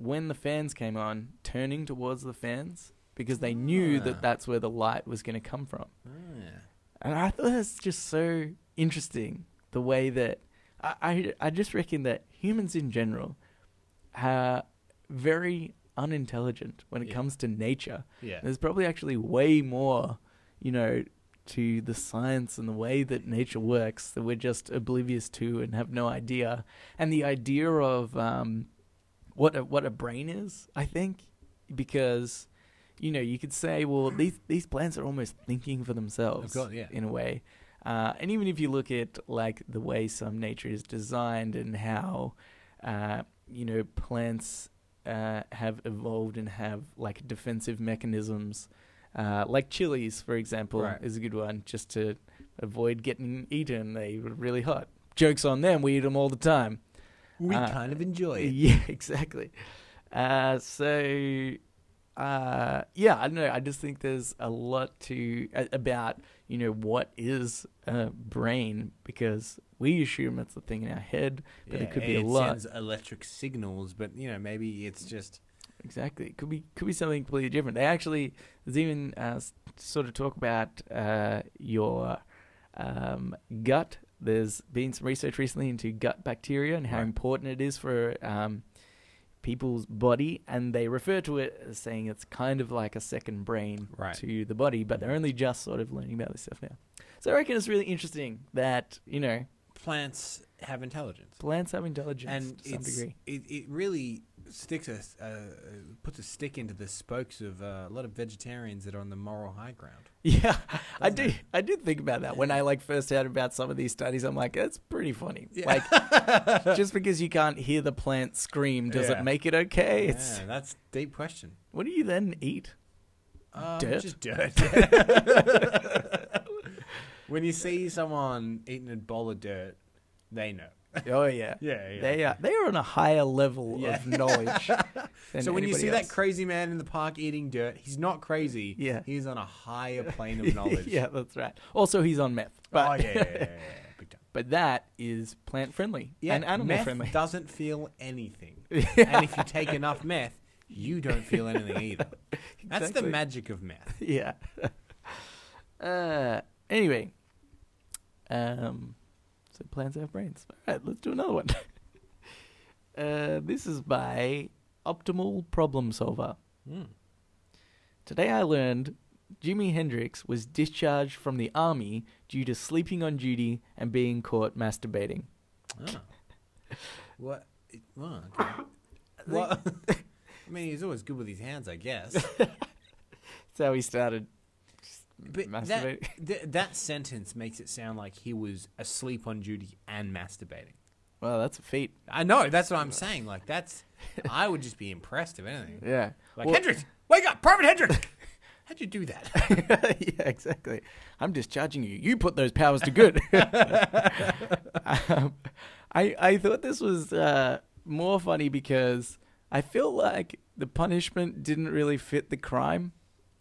when the fans came on, turning towards the fans because they knew Ah. that that's where the light was going to come from. Ah. And I thought that's just so interesting the way that I, I, I just reckon that humans in general are very unintelligent when it Yeah. comes to nature. Yeah. There's probably actually way more, you know, to the science and the way that nature works that we're just oblivious to and have no idea. And the idea of um, what a, what a brain is, I think, because you know you could say, well, these these plants are almost thinking for themselves, course, yeah. in a way. Uh, and even if you look at like the way some nature is designed and how uh, you know plants uh, have evolved and have like defensive mechanisms, uh, like chilies, for example, Right. is a good one, just to avoid getting eaten. They were really hot. Jokes on them. We eat them all the time. We Uh, kind of enjoy it. Yeah, exactly. Uh, so, uh, yeah, I don't know. I just think there's a lot to about you know what is a brain because we assume it's a thing in our head, but it could be a lot. sends electric signals, but you know maybe it's just Exactly. It could be could be something completely different. They actually there's even uh, sort of talk about uh, your um, gut. There's been some research recently into gut bacteria and how Right. important it is for um, people's body, and they refer to it as saying it's kind of like a second brain Right. to the body. But they're only just sort of learning about this stuff now. So I reckon it's really interesting that you know plants have intelligence, plants have intelligence and to some degree. it it really sticks a uh, puts a stick into the spokes of uh, a lot of vegetarians that are on the moral high ground. Yeah, I do. I did think about that when I like first heard about some of these studies. I'm like, that's pretty funny. Yeah. Like, just because you can't hear the plant scream, does Yeah. it make it okay? It's Yeah, that's a deep question. what do you then eat? Um, Dirt? Just dirt. when you see someone eating a bowl of dirt, they know. Oh yeah, Yeah, yeah. they are. They are on a higher level Yeah. of knowledge. than so when you anybody see else. that crazy man in the park eating dirt, he's not crazy. Yeah. He's on a higher plane of knowledge. yeah, that's right. Also, he's on meth, but oh, yeah, yeah, yeah, yeah, yeah, big time. but that is plant friendly Yeah, and animal meth friendly. doesn't feel anything. And if you take enough meth, you don't feel anything either. That's the Exactly. magic of meth. yeah. uh, anyway, um, plants have brains. All right, let's do another one. uh, this is by Optimal Problem Solver. Hmm. Today I learned Jimi Hendrix was discharged from the army due to sleeping on duty and being caught masturbating. Oh. What? Oh, okay. What? I mean, he's always good with his hands, I guess. That's how he started. But that, th- that sentence makes it sound like he was asleep on duty and masturbating. Well, that's a feat. I know, that's what I'm saying. Like, that's. I would just be impressed, if anything. Yeah. Like, Well- Hendrix, wake up! Private Hendrix! How'd you do that? yeah, exactly. I'm discharging you. You put those powers to good. um, I I thought this was uh, more funny because I feel like the punishment didn't really fit the crime.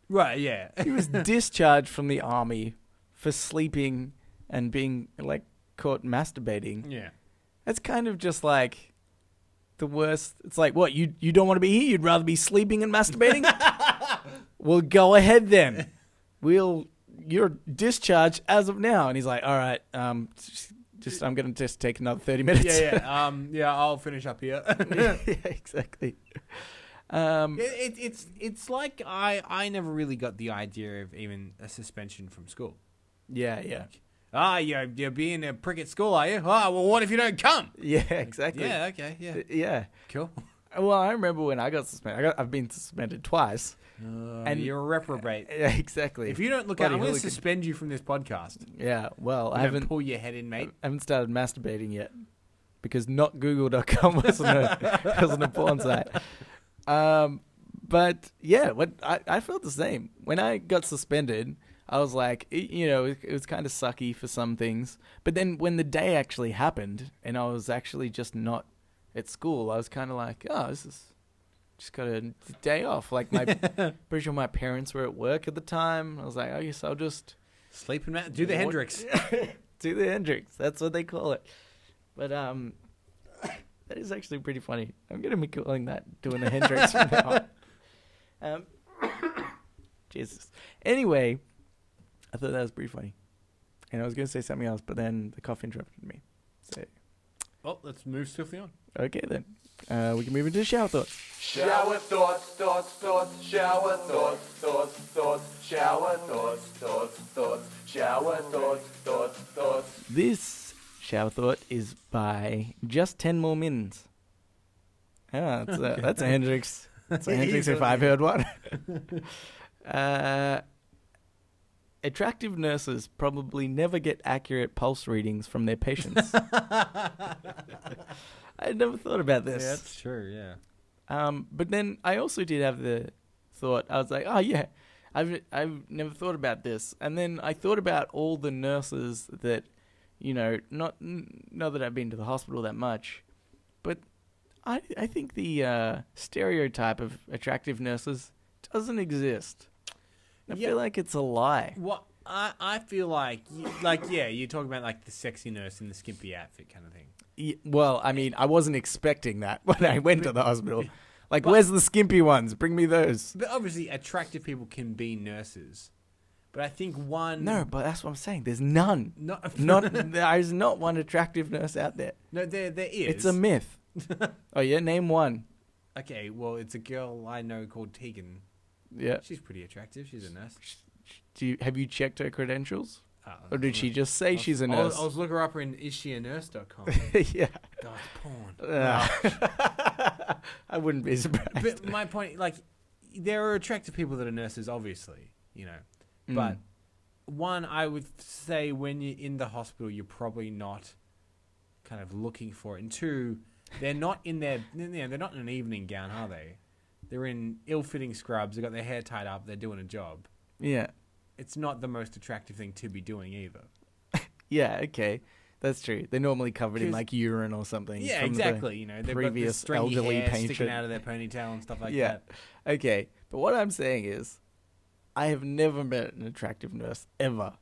Right, yeah. He was discharged from the army for sleeping and being like caught masturbating. yeah. That's kind of just like the worst. It's like what you you don't want to be here. You'd rather be sleeping and masturbating. well, go ahead then. We'll you're discharged as of now. And he's like, all right, um, just, just I'm gonna just take another thirty minutes. Yeah, yeah. Um, yeah, I'll finish up here. yeah, exactly. Um, It, it, it's it's like I I never really got the idea of even a suspension from school. yeah, yeah, Ah, you're you're being a prick at school, are you? Ah, well, what if you don't come? yeah, exactly. Yeah, okay, yeah, yeah. cool. Well, I remember when I got suspended. I got, I've been suspended twice. and And- you're a reprobate. Yeah, exactly. If you don't look Bloody out, I'm going to suspend you from this podcast. yeah, well, I haven't pull your head in, mate. I haven't started masturbating yet because notgoogle.com wasn't a, wasn't a porn site. Um, but yeah, what I, I felt the same when I got suspended. I was like, it, you know, it, it was kind of sucky for some things. But then when the day actually happened and I was actually just not at school, I was kind of like, oh, this is just got a day off. Like my, pretty sure my parents were at work at the time. I was like, I guess I'll just Sleeping man, do the What- Hendrix. do the Hendrix. That's what they call it. But um, that is actually pretty funny. I'm gonna be calling that doing the Hendrix from now on. Um, Jesus. Anyway, I thought that was pretty funny, and I was gonna say something else, but then the cough interrupted me. So Oh, let's move swiftly on. okay then, uh, we can move into shower thoughts. Shower thoughts, thoughts, thoughts, shower thoughts, thoughts, thoughts, shower thoughts, thoughts, thoughts, shower thoughts, thoughts, thoughts. This shower thought is by just ten more mins. Ah, that's a, that's a Hendrix. That's a Hendrix if I've heard one. uh, attractive nurses probably never get accurate pulse readings from their patients. I never thought about this. Yeah, that's true. Yeah. Um, but then I also did have the thought. I was like, oh yeah, I've I've never thought about this. And then I thought about all the nurses that, you know, not not that I've been to the hospital that much, but I I think the uh, stereotype of attractive nurses doesn't exist. I Yeah. feel like it's a lie. What I I feel like like yeah, you're talking about like the sexy nurse in the skimpy outfit kind of thing. Y- Well, I mean, I wasn't expecting that when I went to the hospital. Like, where's the skimpy ones? Bring me those. But obviously, attractive people can be nurses. But I think one No, but that's what I'm saying. There's none. not Not there's not one attractive nurse out there. no there there is. It's a myth. oh yeah, name one. okay. Well, it's a girl I know called Tegan. Yeah. She's pretty attractive. She's a nurse. Do you, have you checked her credentials, Oh, or did she just say she's a nurse? I'll look her up in issheanurse.com. yeah. God, it's porn. Uh, I wouldn't be surprised. but my point, like, there are attractive people that are nurses, obviously, you know. But Mm. one, I would say when you're in the hospital, you're probably not kind of looking for it. And two, they're not in their, you know, they're not in an evening gown, are they? They're in ill-fitting scrubs. They've got their hair tied up. They're doing a job. yeah. It's not the most attractive thing to be doing either. Yeah. Okay. That's true. They're normally covered in like urine or something. Yeah, exactly. You know, they've previous stringy elderly hair patient. sticking out of their ponytail and stuff like Yeah. that. Okay, but what I'm saying is, I have never met an attractive nurse ever,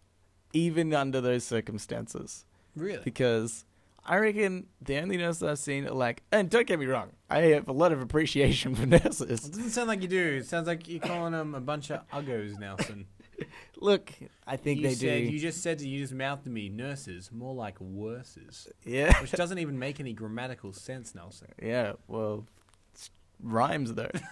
even under those circumstances. Really? because I reckon the only nurses I've seen are like, and don't get me wrong, I have a lot of appreciation for nurses. It doesn't sound like you do. It sounds like you're calling them a bunch of uggos, Nelson. Look, I think you they said, do. You just said to you just mouthed to me nurses, more like worses, yeah, which doesn't even make any grammatical sense, Nelson. yeah. Well, rhymes though.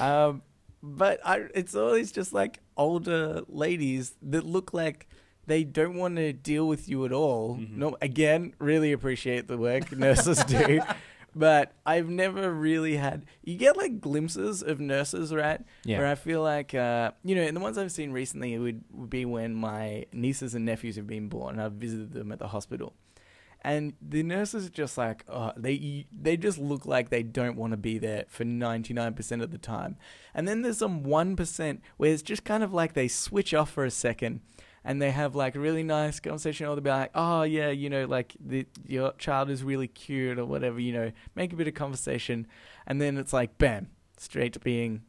um, but I, it's always just like older ladies that look like they don't want to deal with you at all. Mhm. No, again, really appreciate the work nurses do. But I've never really had. You get like glimpses of nurses, right? Where I feel like, uh, you know, and the ones I've seen recently would, would be when my nieces and nephews have been born. and I've visited them at the hospital, and the nurses are just like, oh, they they just look like they don't want to be there for ninety nine percent of the time, and then there's some one percent where it's just kind of like they switch off for a second. And they have like a really nice conversation, or they'll be like, "Oh yeah, you know, like the, your child is really cute, or whatever, you know." Make a bit of conversation, and then it's like, bam, straight to being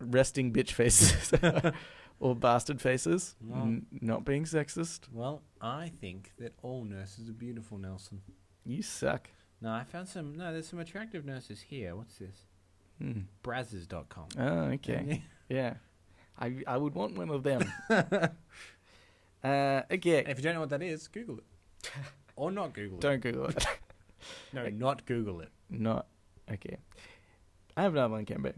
resting bitch faces or bastard faces. Well- N- not being sexist. Well, I think that all nurses are beautiful, Nelson. You suck. No, I found some. No, there's some attractive nurses here. What's this? Hmm. Brazzers.com. Oh, okay. yeah. I I would want one of them. uh, okay. If you don't know what that is, Google it. or not Google it. Don't Google it. No, not Google it. not okay. I have another one, Cambo.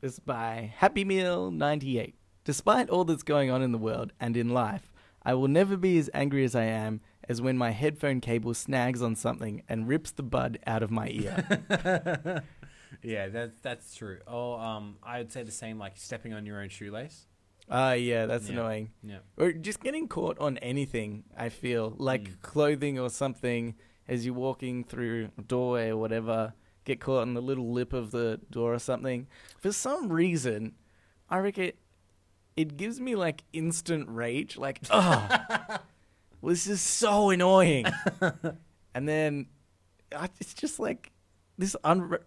It's by Happy Meal ninety eight. Despite all that's going on in the world and in life, I will never be as angry as I am as when my headphone cable snags on something and rips the bud out of my ear. yeah, that's that's true. Oh, um, I would say the same, like stepping on your own shoelace. Ah, yeah, that's Yeah. annoying. Yeah. Or just getting caught on anything, I feel. Like Mm. clothing or something as you're walking through a doorway or whatever, get caught on the little lip of the door or something. For some reason, I reckon it, gives me like instant rage. Like, oh, this is so annoying. and then I, it's just like this un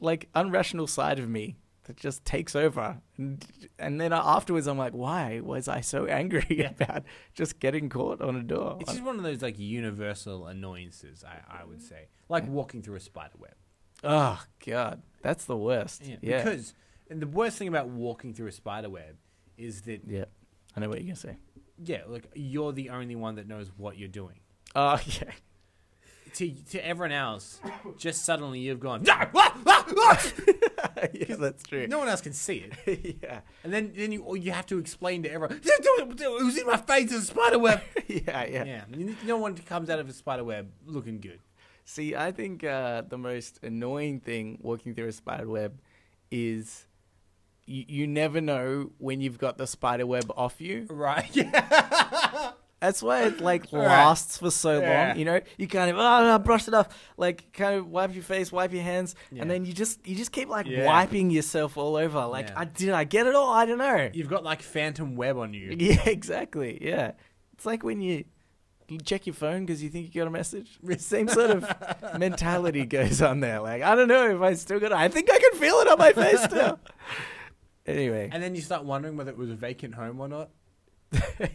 like unrational side of me that just takes over, and, and then afterwards I'm like, why was I so angry about just getting caught on a door? It's just one of those like universal annoyances, I, I would say, like walking through a spider web. oh god, that's the worst. Yeah, yeah. Because and the worst thing about walking through a spider web is that Yeah, I know what you're gonna say. yeah, like you're the only one that knows what you're doing. Oh yeah. To to everyone else, just suddenly you've gone. "Ah, ah, ah, ah!" yeah, that's true. no one else can see it, yeah, and then then you or you have to explain to everyone. It was in my face as a spider web. yeah, yeah. yeah, no one comes out of a spider web looking good. See, I think uh, the most annoying thing walking through a spider web is you, you never know when you've got the spider web off you. Right. Yeah. That's why it like Right. lasts for so Yeah. long. You know, you kind of oh no, brush it off, like kind of wipe your face, wipe your hands, Yeah. and then you just you just keep like Yeah. wiping yourself all over. Like. I did I get it all? I don't know. You've got like phantom web on you. Yeah, exactly. Yeah, it's like when you. You check your phone because you think you got a message. Same sort of mentality goes on there. Like I don't know if I still got. it. I think I can feel it on my face still. Anyway, And then you start wondering whether it was a vacant home or not. You're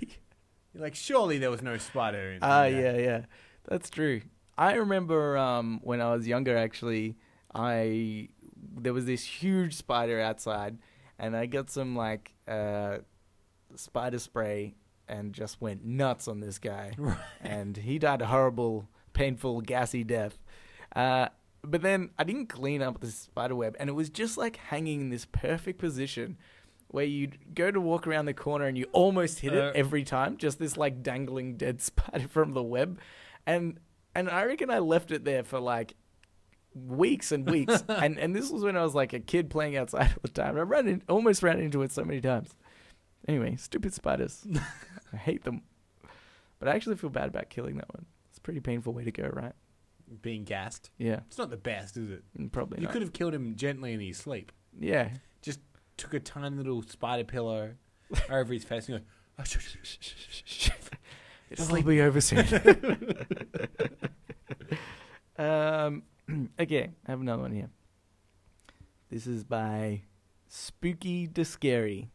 like, surely there was no spider in Ah, there. yeah, yeah, that's true. I remember um, when I was younger. Actually, I there was this huge spider outside, and I got some like uh, spider spray and just went nuts on this guy, and he died a horrible, painful, gassy death. Uh, but then I didn't clean up the spider web, and it was just like hanging in this perfect position where you'd go to walk around the corner and you almost hit Uh, it every time. Just this like dangling dead spider from the web, and and I reckon I left it there for like weeks and weeks. and and this was when I was like a kid playing outside all the time. I ran in, almost ran into it so many times. Anyway, stupid spiders. I hate them. But I actually feel bad about killing that one. It's a pretty painful way to go, right? Being gassed. Yeah, It's not the best, is it? mm, probably You not. could have killed him gently in his sleep. Yeah. Just took a tiny little spider pillow over his face and "Oh, go, It'll all be over soon. um, okay, I have another one here. This is by Spooky to Scary.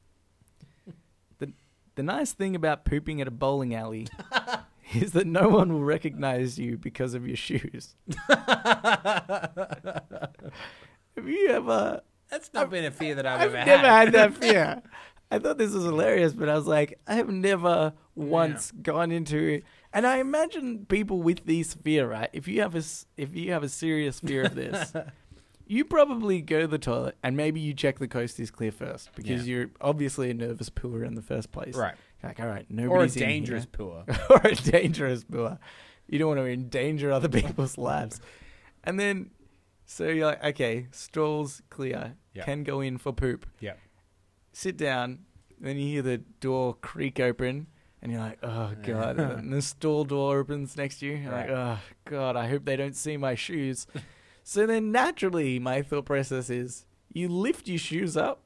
The the nice thing about pooping at a bowling alley is that no one will recognize you because of your shoes. Have you ever That's not been a fear that I've, I've ever never had. had that fear. I thought this was hilarious, but I was like, I have never once gone into. And I imagine people with this fear, right? If you have a if you have a serious fear of this, you probably go to the toilet and maybe you check the coast is clear first because Yeah. you're obviously a nervous pooer in the first place. Right. Like, all right, nobody's Or a dangerous poor. or a dangerous pooer. You don't want to endanger other people's lives. And then, so you're like, okay, stalls clear, Yeah. can go in for poop. Yeah. Sit down, then you hear the door creak open, and you're like, oh god. and the stall door opens next to you. You're like, oh god, I hope they don't see my shoes. so then naturally, my thought process is, you lift your shoes up,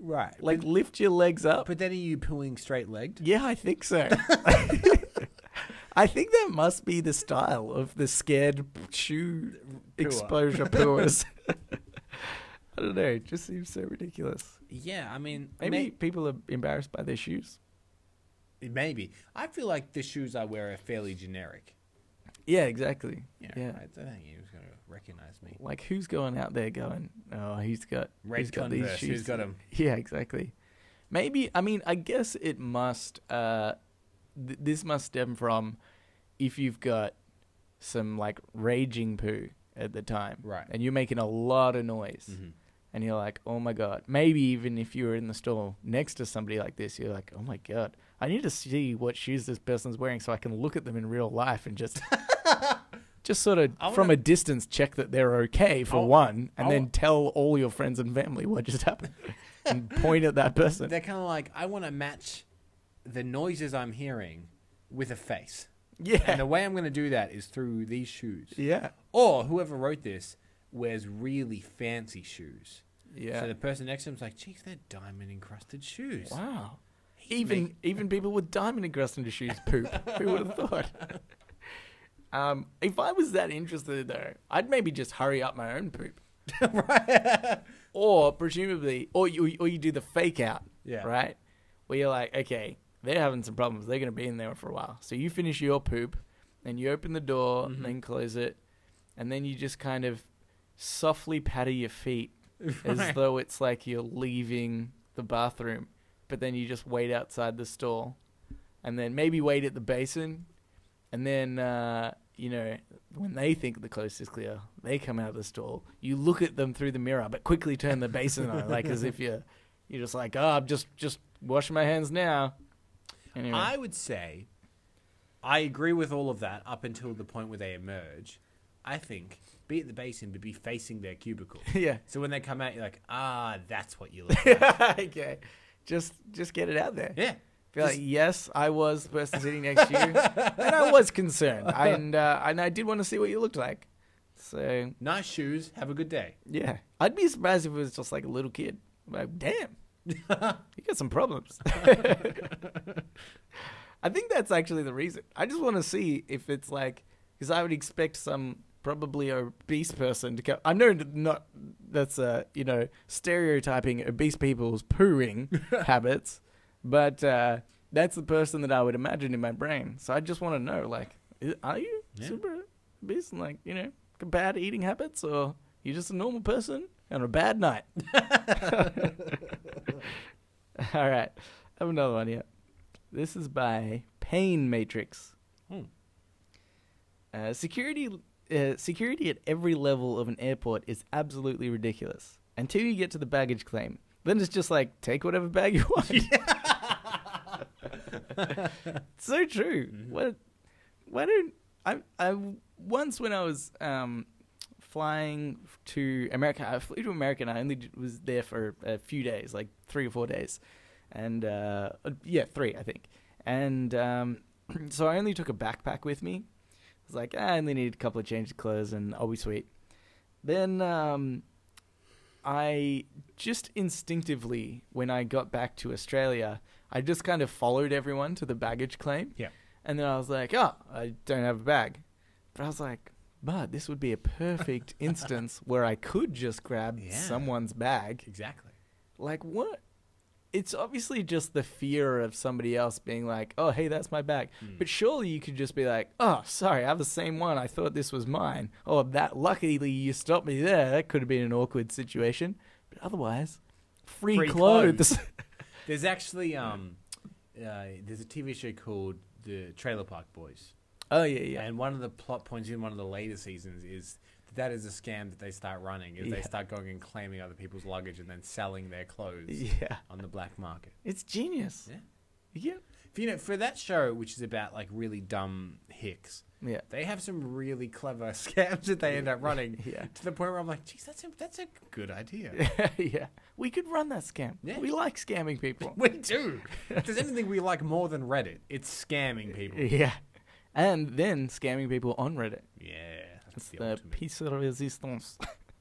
Right. like but, lift your legs up. but then are you pooing straight legged? Yeah, I think so. I think that must be the style of the scared shoe exposure pooers. I don't know. It just seems so ridiculous. Yeah, I mean, Maybe may- people are embarrassed by their shoes. maybe. I feel like the shoes I wear are fairly generic. Yeah, exactly. Yeah. Yeah. I don't think he was going to recognize me. Like who's going out there going, oh, he's got Red he's got Converse, these shoes. who's got 'em? Yeah, exactly. Maybe I mean I guess it must. Uh, th- this must stem from if you've got some like raging poo at the time, Right. And you're making a lot of noise, Mm-hmm. and you're like, oh my god. Maybe even if you were in the stall next to somebody like this, you're like, oh my god, I need to see what shoes this person's wearing so I can look at them in real life and just. Just sort of from wanna- a distance check that they're okay for I'll- one, and I'll- then tell all your friends and family what just happened, and point at that person. They're kind of like, I want to match the noises I'm hearing with a face. Yeah, And the way I'm going to do that is through these shoes. yeah, Or whoever wrote this wears really fancy shoes. yeah. So the person next to him's like, geez, they're diamond encrusted shoes. wow. He's Even even people with diamond encrusted shoes poop. Who would have thought? Um, if I was that interested though, I'd maybe just hurry up my own poop. right. or presumably, or you or you do the fake out, Yeah. right? Where you're like, okay, they're having some problems. They're gonna be in there for a while. So you finish your poop, and you open the door, Mhm. and then close it, and then you just kind of softly patter your feet as though it's like you're leaving the bathroom, but then you just wait outside the stall, and then maybe wait at the basin, and then uh, you know when they think the coast is clear, they come out of the stall. You look at them through the mirror, but quickly turn the basin on, like as if you're you're just like, oh, I'm just just washing my hands now. Anyway, I would say I agree with all of that up until the point where they emerge. I think be at the basin, but be facing their cubicle. yeah, So when they come out, you're like, ah, that's what you look like. okay, just just get it out there. yeah. Like, yes, I was the person sitting next to you, and I was concerned, and uh, and I did want to see what you looked like. So Nice shoes. Have a good day. yeah, I'd be surprised if it was just like a little kid. Like, damn, you got some problems. I think that's actually the reason. I just want to see if it's like because I would expect some probably obese person to come. I'm know not that's uh you know stereotyping obese people's pooing habits, but uh, that's the person that I would imagine in my brain. So I just want to know like, i- are you Yeah. super obese and like you know bad eating habits, or you just a normal person on a bad night? All right, I have another one here. This is by Pain Matrix. Hmm. Uh, security, uh, security at every level of an airport is absolutely ridiculous. Until you get to the baggage claim, then it's just like take whatever bag you want. so true. What? Why don't I? I once when I was um, flying to America, I flew to America and I only was there for a few days, like three or four days, and uh, yeah, three I think. And um, so I only took a backpack with me. I was like, "Ah, I only need a couple of changes of clothes and I'll be sweet. Then um, I just instinctively, when I got back to Australia, I just kind of followed everyone to the baggage claim. Yeah. And then I was like, oh, I don't have a bag. But I was like, but this would be a perfect instance where I could just grab Yeah. someone's bag. Exactly. Like, what? It's obviously just the fear of somebody else being like, oh, hey, that's my bag. But surely you could just be like, oh, sorry, I have the same one. I thought this was mine. Oh, that, luckily you stopped me there. That could have been an awkward situation. But otherwise, free, Free clothes. There's actually um, uh, there's a TV show called The Trailer Park Boys, oh, yeah, yeah. and one of the plot points in one of the later seasons is that, is a scam that they start running. Is Yeah. they start going and claiming other people's luggage and then selling their clothes Yeah. on the black market. It's genius. Yeah. Yeah. For, you know, for that show, which is about like really dumb hicks, Yeah. they have some really clever scams that they end up running. Yeah. To the point where I'm like, geez, that's a, that's a good idea. yeah. We could run that scam. Yeah. We like scamming people. we do. if there's anything we like more than Reddit, it's scamming people. yeah. And then scamming people on Reddit. Yeah, that's the, the piece of resistance.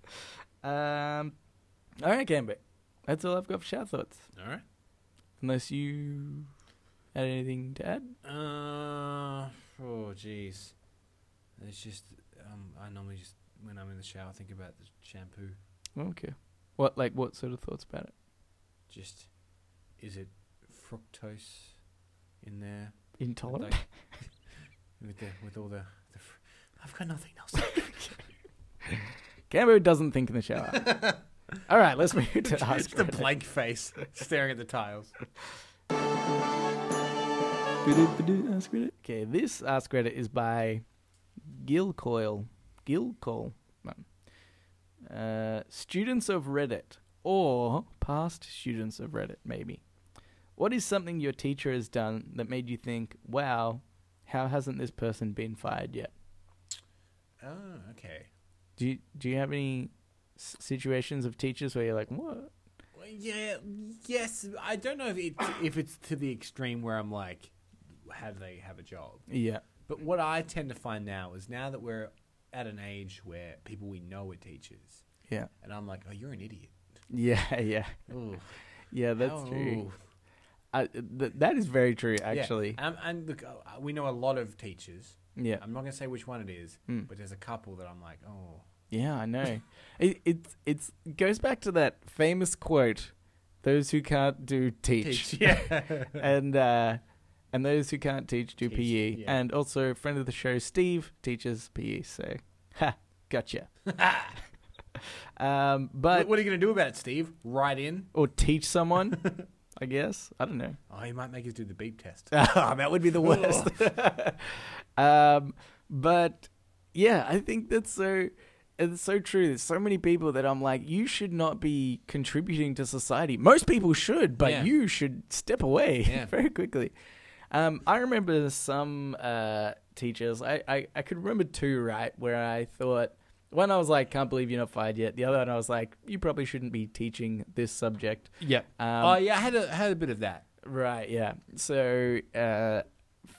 um, all right, Gambit. That's all I've got for shout thoughts. All right. Unless you had anything to add. Uh, oh, jeez. It's just, um, I normally just, when I'm in the shower, think about the shampoo. Okay. What like what sort of thoughts about it? Just, is it fructose in there? Intolerant. With, the, with all the, I've got nothing else. Cambo doesn't think in the shower. all right, let's move to ask. The Reddit. blank face staring at the tiles. Ask Reddit. Okay, this Ask Reddit is by Gilcoil. Gilcoil. No. Uh, students of Reddit, or past students of Reddit, maybe. What is something your teacher has done that made you think, wow, how hasn't this person been fired yet? Oh, okay. Do you, do you have any situations of teachers where you're like, what? Well, yeah, yes. I don't know if it's if it's to the extreme where I'm like, how do they have a job? Yeah. But what I tend to find now is now that we're at an age where people we know are teachers, Yeah. and I'm like, oh, you're an idiot. Yeah, yeah. Ooh, Yeah, that's how- true. Uh, th- that is very true, Yeah. actually. Um, and look, uh, we know a lot of teachers Yeah. I'm not gonna say which one it is, Mm. but there's a couple that I'm like, oh, Yeah, I know. it it's it's it goes back to that famous quote: "Those who can't do teach." teach. Yeah. and uh, and those who can't teach do Teach, PE. yeah. And also, friend of the show, Steve teaches PE. So, ha, gotcha. um, but what, what are you gonna do about it, Steve? Write in. or teach someone, I guess. I don't know. Oh, he might make us do the beep test. Oh, that would be the worst. Um, but yeah, I think that's so. It's so true. There's so many people that I'm like, you should not be contributing to society. Most people should, but Yeah. you should step away Yeah. very quickly. Um, I remember some uh, teachers. I, I I could remember two right where I thought one I was like, can't believe you're not fired yet. The other one I was like, you probably shouldn't be teaching this subject. Yeah. Um, oh yeah, I had a had a bit of that. Right, yeah. So, uh,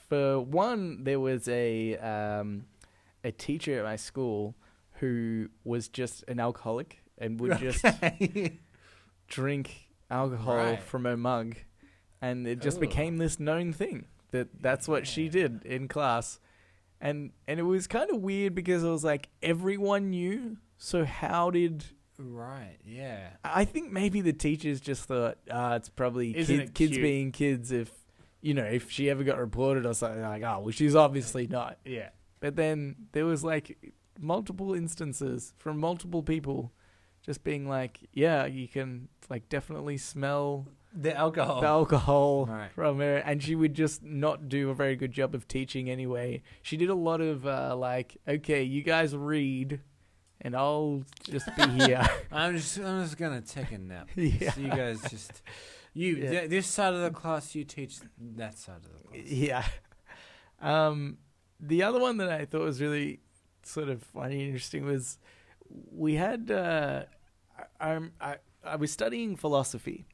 for one, there was a um, a teacher at my school who was just an alcoholic and would just drink alcohol Right. from a mug, and it just Ugh. became this known thing that that's what she did in class, and and it was kind of weird because it was like everyone knew. So how did right. Yeah. I think maybe the teachers just thought, ah, it's probably Isn't kid, it kids cute? being kids. If you know, if she ever got reported or something, like, oh, well, she's obviously not. Yeah. But then there was like multiple instances from multiple people, just being like, yeah, you can like definitely smell The alcohol. the alcohol Oh. Right. from her, and she would just not do a very good job of teaching anyway. She did a lot of uh, like, okay, you guys read, and I'll just be here. I'm just I'm just gonna take a nap. Yeah. So you guys just you Yeah. th- this side of the class you teach that side of the class. Yeah. Um, the other one that I thought was really sort of funny and interesting was we had uh, I, I I was studying philosophy,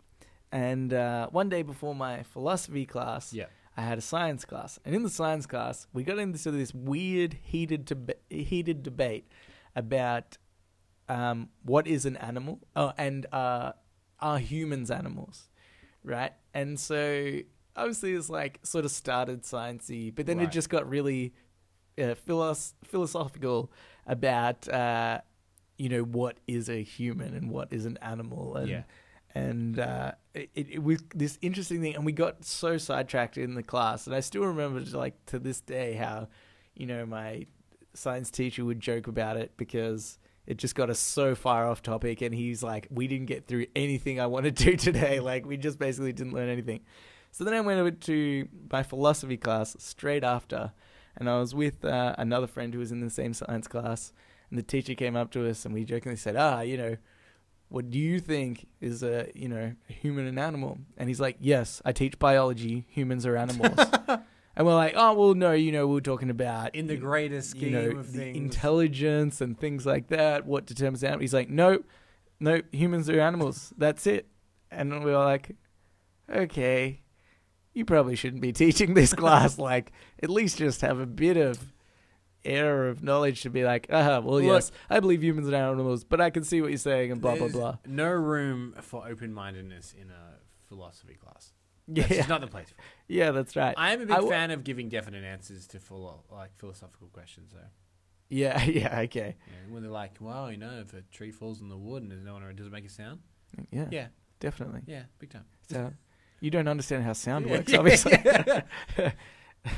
and uh, one day before my philosophy class, Yeah. I had a science class, and in the science class, we got into this weird heated deba- heated debate about um, what is an animal, oh, and uh, are humans animals, right? And so obviously it's like sort of started sciencey, but then it just got really uh, philos- philosophical about uh, you know what is a human and what is an animal, and Yeah. and uh, it, it was this interesting thing, and we got so sidetracked in the class, and I still remember, like to this day, how you know my science teacher would joke about it because it just got us so far off topic, and he's like, "We didn't get through anything I wanted to do today. Like, we just basically didn't learn anything." So then I went over to my philosophy class straight after, and I was with uh, another friend who was in the same science class, and the teacher came up to us, and we jokingly said, "Ah, you know." what do you think is a you know human and animal and he's like yes i teach biology humans are animals and we're like oh well no you know we we're talking about In the greater scheme you know of the things. intelligence and things like that what determines animal. He's like no no humans are animals. That's it. And we were like okay you probably shouldn't be teaching this class. Like at least just have a bit of air of knowledge to be like ah well Look- yes i believe humans are animals but i can see what you're saying and blah blah blah. No room for open mindedness in a philosophy class. Yeah That's just not the place. for. It. Yeah, that's right. I am a big w- fan of giving definite answers to full like philosophical questions though. Yeah, yeah, okay. Know, when they're like, "Well, you know, if a tree falls in the wood and there's no one around, does it make a sound?" Yeah, Yeah, definitely. yeah, big time. So you don't understand how sound Yeah, works, yeah, obviously. yeah.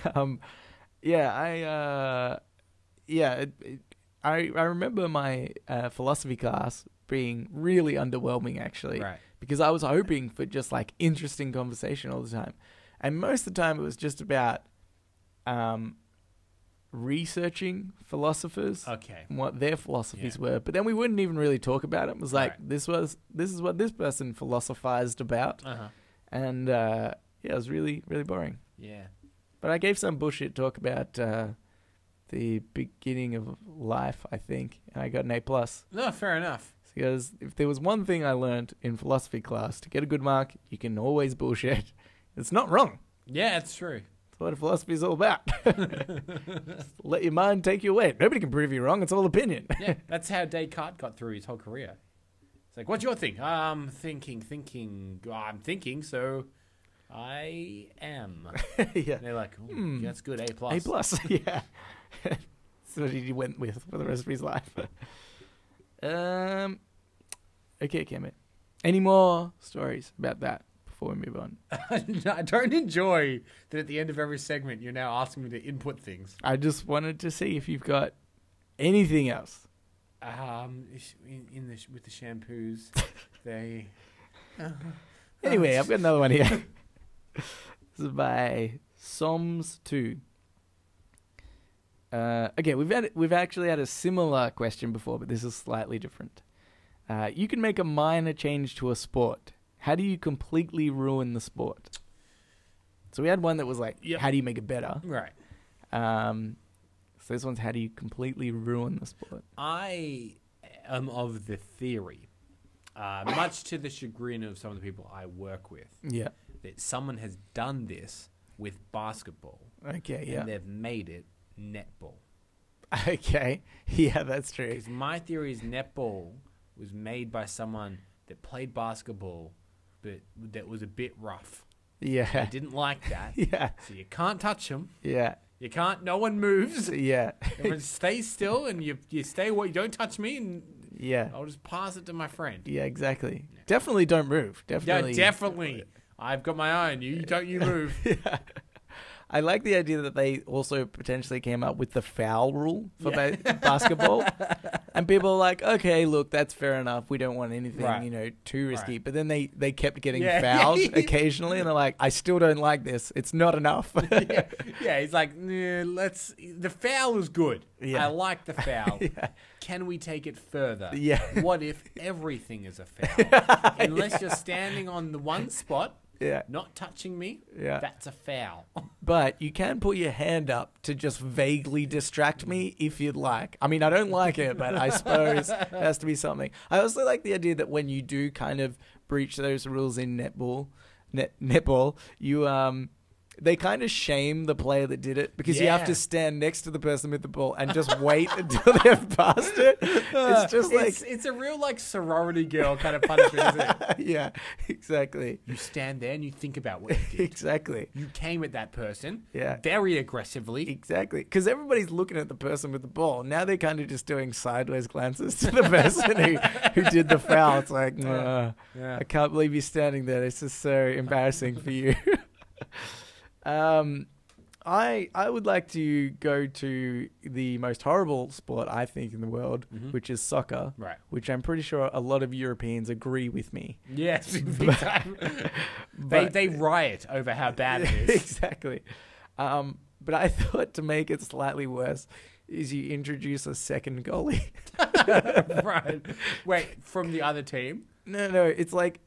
um, yeah, I, uh, yeah, it, it, I, I remember my uh, philosophy class being really underwhelming, actually, Right. Because I was hoping for just like interesting conversation all the time, and most of the time it was just about, um, researching philosophers. Okay. and what their philosophies Yeah. were. But then we wouldn't even really talk about it. It was like Right. this was this is what this person philosophized about, Uh huh. and uh, yeah, it was really really boring. Yeah. But I gave some bullshit talk about uh, the beginning of life, I think, and I got an A plus. No, fair enough. Because if there was one thing I learned in philosophy class, to get a good mark, you can always bullshit. It's not wrong. Yeah, it's true. That's what philosophy is all about. Let your mind take you away. Nobody can prove you wrong. It's all opinion. Yeah, that's how Descartes got through his whole career. It's like, what's your thing? I'm thinking, thinking. I'm thinking, so I am. yeah. And they're like, "Ooh, Hmm. that's good. A plus. A plus, yeah. That's what he went with for the rest of his life. um, okay, Kemet. Any more stories about that before we move on? I don't enjoy that at the end of every segment you're now asking me to input things. I just wanted to see if you've got anything else. Um, in, in the with the shampoos, they. Anyway, I've got another one here. this is by Soms2. Uh, okay, we've had we've actually had a similar question before, but this is slightly different. Uh, you can make a minor change to a sport. How do you completely ruin the sport? So we had one that was like, Yep. how do you make it better? right. Um, so this one's how do you completely ruin the sport? I am of the theory, uh, much to the chagrin of some of the people I work with, Yeah. that someone has done this with basketball Okay. Yeah. and they've made it netball. Okay. Yeah, that's true. Because my theory is netball was made by someone that played basketball, but that was a bit rough. Yeah. I didn't like that. Yeah. So you can't touch them. Yeah. You can't. No one moves. Yeah. Everyone stays still, and you you stay. What you don't touch me, and Yeah. I'll just pass it to my friend. Yeah, exactly. Definitely don't move. Definitely. Yeah, definitely. I've got my own. You don't. You move. Yeah. I like the idea that they also potentially came up with the foul rule for ba- basketball. and people are like, okay, look, that's fair enough. We don't want anything, Right. you know, too risky. Right. But then they, they kept getting Yeah. fouled occasionally. And they're like, I still don't like this. It's not enough. yeah, yeah. He's like, nah, let's. The foul is good. Yeah. I like the foul. Yeah. Can we take it further? Yeah. What if everything is a foul? Unless you're standing on the one spot, yeah. not touching me, Yeah. that's a foul. But you can put your hand up to just vaguely distract me if you'd like. I mean, I don't like it, but I suppose it has to be something. I also like the idea that when you do kind of breach those rules in netball, net, netball, you um. They kind of shame the player that did it because you have Yeah. to stand next to the person with the ball and just wait until they've passed it. It's just like, it's, it's a real like sorority girl kind of punishment, isn't it? yeah, exactly, You stand there and you think about what you did. exactly. You came at that person Yeah. very aggressively. Exactly, because everybody's looking at the person with the ball. Now they're kind of just doing sideways glances to the person who, who did the foul. It's like, "Nah, Yeah. I can't believe you're standing there. This is so embarrassing for you. Um, I I would like to go to the most horrible sport I think in the world, Mhm. which is soccer. Right. Which I'm pretty sure a lot of Europeans agree with me. Yes, big time. they But- they riot over how bad it is. exactly. Um, but I thought to make it slightly worse is you introduce a second goalie. right. Wait, from the other team? no, no, it's like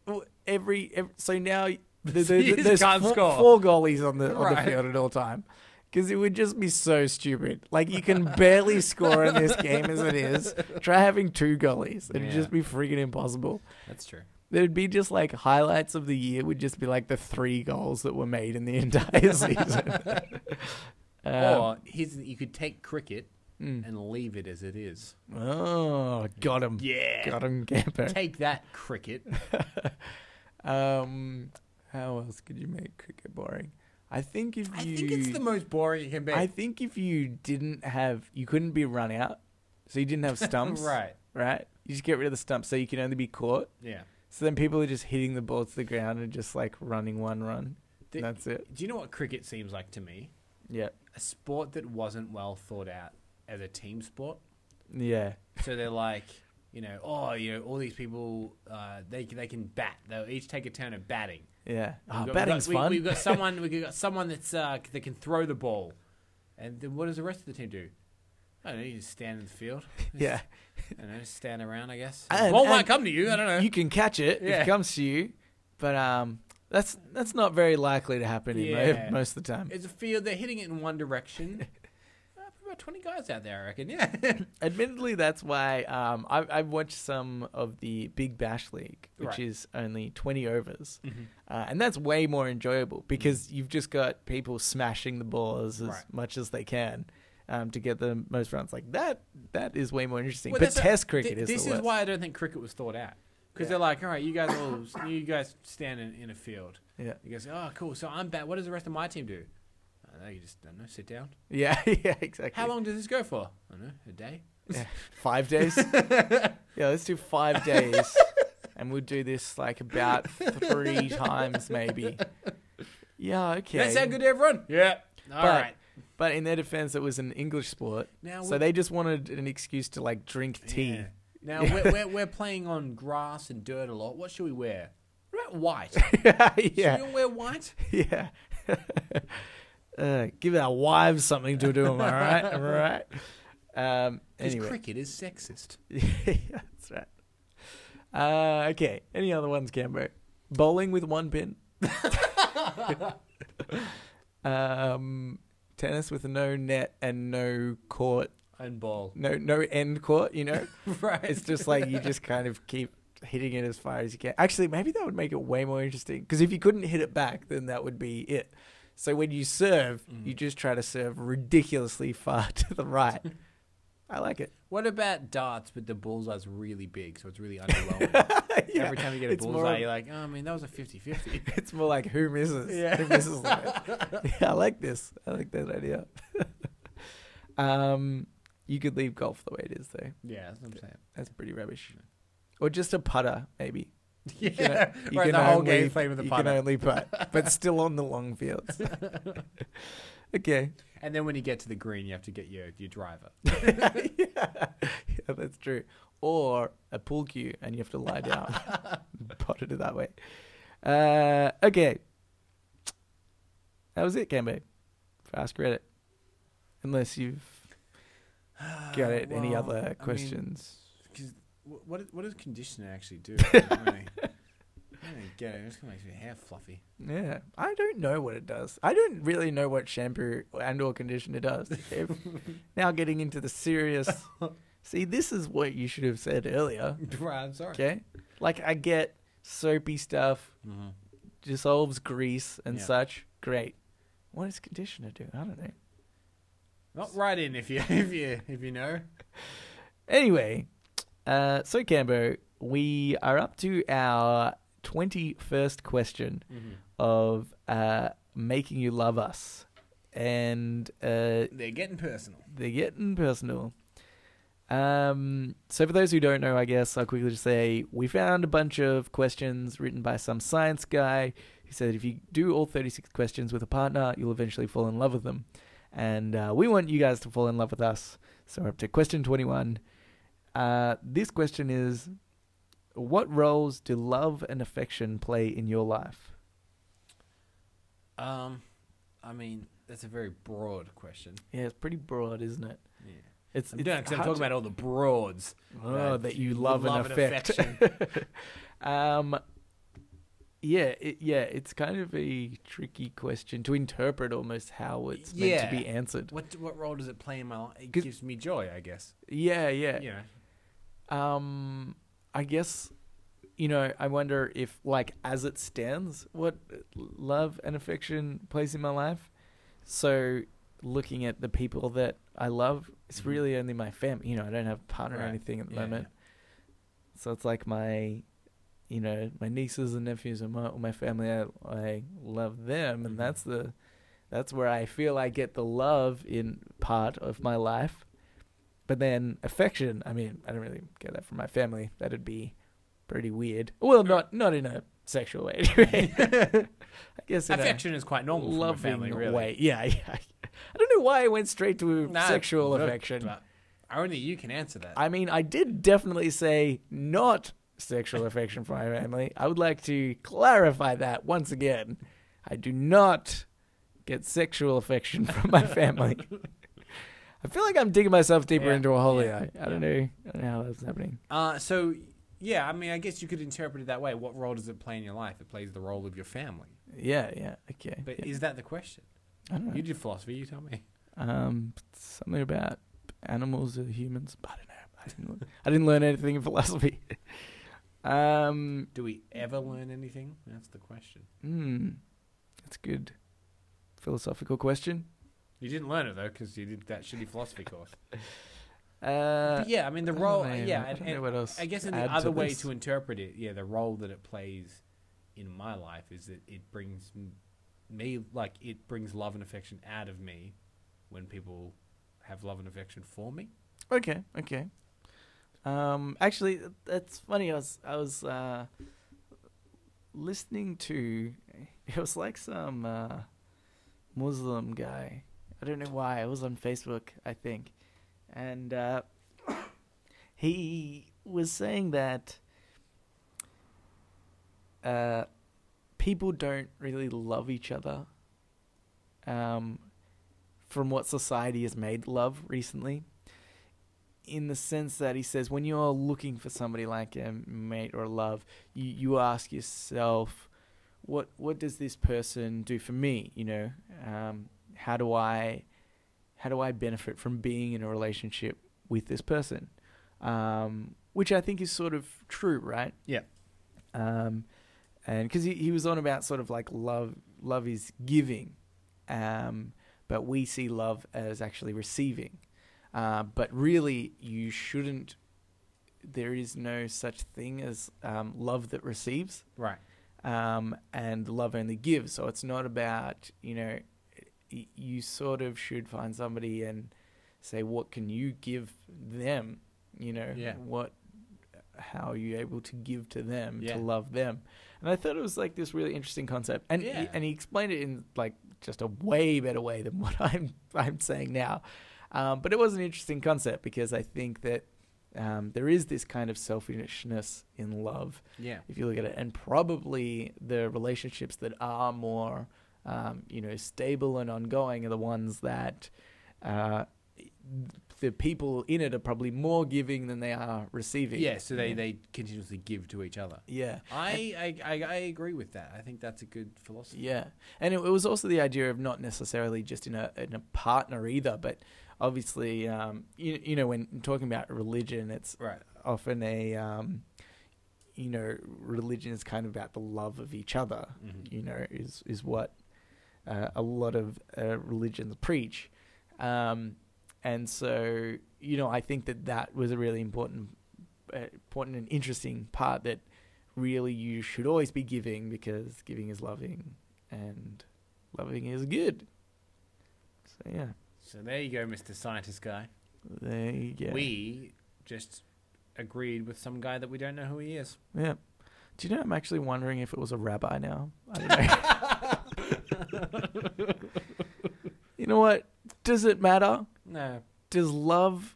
every, every so now the, So the, you the, just there's can't four, score. four goalies on the on Right. the field at all time. Because it would just be so stupid. Like you can barely score in this game as it is. Try having two goalies. It'd Yeah. just be freaking impossible. That's true. There'd be just like highlights of the year would just be like the three goals that were made in the entire season. Um, or here's you could take cricket mm. and leave it as it is. Oh, got him. Yeah. Got him, Cambo. Take that cricket. um, how else could you make cricket boring? I think if you I you, think it's the most boring it can be. I think if you didn't have, you couldn't be run out, so you didn't have stumps, right. Right. You just get rid of the stumps, so you can only be caught. Yeah. So then people are just hitting the ball to the ground and just like running one run. The- That's it. Do you know what cricket seems like to me? Yeah. A sport that wasn't well thought out as a team sport. Yeah. So they're like, you know, oh, you know, all these people, uh, they they can bat. They'll each take a turn at batting. Yeah. We've Oh, got- batting's we've got, fun. We, have got someone. We've got someone that's uh, that can throw the ball. And then what does the rest of the team do? I don't know. You just stand in the field. Just, yeah. I don't know. Just stand around. I guess. And- ball might and come to you. I don't know. You can catch it if it comes to you, but um, that's that's not very likely to happen Yeah. most of the time. it's a field. They're hitting it in one direction. about twenty guys out there, I reckon. Yeah. Admittedly, that's why um, I've, I've watched some of the Big Bash League, which Right. is only 20 overs. Mhm. Uh, and that's way more enjoyable because you've just got people smashing the balls as Right. much as they can um, to get the most runs. Like that, that is way more interesting. Well, but that's a- Test cricket Th- is This the is worst. why I don't think cricket was thought out Because they're like, all right, you guys all, you guys stand in, in a field. Yeah. You guys, oh, cool. So I'm bad. What does the rest of my team do? I don't know. You just don't know. Sit down. Yeah, yeah, exactly. How long does this go for? I don't know. A day. Yeah. Five days? yeah, let's do five days. and we'll do this like about three times maybe. Yeah, okay. That sound good to everyone? Yeah. All But- right. But in their defense, it was an English sport. Now, So they just wanted an excuse to like drink tea. Yeah. Now Yeah. we're, we're we're playing on grass and dirt a lot. What should we wear? What about white? Yeah, Should we wear white? yeah. Uh, give our wives something to do. Am I right? Am I right? Um, Because anyway, cricket is sexist. yeah, that's right. Uh, okay. Any other ones, Cambo? Bowling with one pin. um, tennis with no net and no court, And ball. no no end court. You know, right. it's just like you just kind of keep hitting it as far as you can. Actually, maybe that would make it way more interesting because if you couldn't hit it back, then that would be it. So when you serve, you just try to serve ridiculously far to the right. I like it. What about darts, but the bullseye's really big, so it's really underwhelming. Yeah, Every time you get a it's bullseye, you're like, oh, I mean, that was a 50-50. It's more like who misses. Yeah. Who misses yeah, I like this. I like that idea. um, you could leave golf the way it is, though. yeah, that's what I'm saying. That's pretty rubbish. Or just a putter, maybe. Yeah, can- you right, can the whole only- game playing with the you can only putt, but still on the long fields. okay. And then when you get to the green, you have to get your, your driver. yeah. yeah, that's true. Or a pool cue, and you have to lie down. Pot it that way. Uh, okay. That was it, Cambo. For Ask Reddit. Unless you've got it, any Well, other I mean, questions. 'cause wh- what, what does conditioner actually do? I don't really, I don't get it. It just makes your hair fluffy. yeah, I don't know what it does. I don't really know what shampoo and or conditioner does. If- now getting into the serious. See, this is what you should have said earlier. right, I'm sorry. Okay, like I get soapy stuff, Mhm. dissolves grease and Yeah. such. Great. What does conditioner do? I don't know. Not right in if you if you if you know. Anyway, uh, so Cambo, we are up to our twenty-first question of uh, making you love us, and uh, They're getting personal. they're getting personal. Um, so for those who don't know, I guess I'll quickly just say we found a bunch of questions written by some science guy who said if you do all 36 questions with a partner, you'll eventually fall in love with them. And uh, we want you guys to fall in love with us. So we're up to question 21. Uh, this question is What roles do love and affection play in your life? Um, I mean that's a very broad question. Yeah, it's pretty broad, isn't it? Yeah. It's, I'm it's done because I'm talking to- about all the broads. Oh, that that you love, love and and affect. affection. um, yeah, it, yeah, it's kind of a tricky question to interpret almost how it's meant to be answered. What what role does it play in my life? It gives me joy, I guess. Yeah, yeah. Know. Um, I guess you know. I wonder if, like, as it stands, what love and affection plays in my life. So, looking at the people that I love, it's Mhm. really only my family. You know, I don't have a partner or anything at the Yeah, moment. So it's like my, you know, my nieces and nephews and my my family. I, I love them, and Mhm. that's the, that's where I feel I get the love in part of my life. But then affection. I mean, I don't really get that from my family. That'd be pretty weird. Well, not not in a sexual way. Anyway. I guess Affection is quite normal loving family, really. way. Yeah, yeah. I don't know why I went straight to Nah, sexual affection. Only you can answer that. I mean, I did definitely say not sexual affection from my family. I would like to clarify that once again. I do not get sexual affection from my family. I feel like I'm digging myself deeper Yeah, into a hole yeah. I, I don't know. I don't know how that's happening. Uh, so yeah, I mean, I guess you could interpret it that way. What role does it play in your life? It plays the role of your family. Yeah, yeah, okay. But yeah. is that the question? I don't know. You did philosophy. You tell me. Um, something about animals or humans. I don't know. I didn't. I didn't learn anything in philosophy. um, Do we ever learn anything? That's the question. hmm, that's a good philosophical question. You didn't learn it though, because you did that shitty philosophy course. Uh, But yeah, I mean the role. know, yeah, I and, and what else I guess in the other to way this. to interpret it, yeah, the role that it plays in my life is that it brings me like it brings love and affection out of me when people have love and affection for me. Okay, okay. Um, actually, that's funny. I was I was uh, listening to. It was like some uh, Muslim guy. I don't know why. It was on Facebook, I think, and uh, he was saying that uh, people don't really love each other. Um, from what society has made love recently in the sense that he says when you're looking for somebody like a mate or love, you, you ask yourself, what what does this person do for me? You know, um, how do I how do I benefit from being in a relationship with this person? Um, which I think is sort of true, right? Yeah. Um, and because he, he was on about sort of like love love is giving, um, but we see love as actually receiving. Uh, but really, you shouldn't. There is no such thing as um, love that receives, Right. um, and love only gives. So it's not about you know. You sort of should find somebody and say, what can you give them? You know, Yeah. what, how are you able to give to them Yeah. to love them? And I thought it was like this really interesting concept, and Yeah. he, and he explained it in like just a way better way than what I'm I'm saying now. Um, but it was an interesting concept because I think that um, there is this kind of selfishness in love, Yeah. if you look at it, and probably the relationships that are more, um, you know, stable and ongoing are the ones that uh, the people in it are probably more giving than they are receiving. Yeah. So they, Yeah. they continuously give to each other. yeah. I, I, I, I agree with that. I think that's a good philosophy. Yeah, and it, it was also the idea of not necessarily just in a in a partner either, but obviously, um, you you know, when talking about religion, it's Right. often a um, you know, religion is kind of about the love of each other. Mhm. You know, is is what uh, a lot of uh, religions preach, um, and so you know, I think that that was a really important, uh, important and interesting part that really you should always be giving because giving is loving and loving is good. So yeah, So there you go, Mr. Scientist Guy. there you go. We just agreed with some guy that we don't know who he is. Yeah. Do you know? I'm actually wondering if it was a rabbi now. I don't know. You know what? Does it matter? No. Does love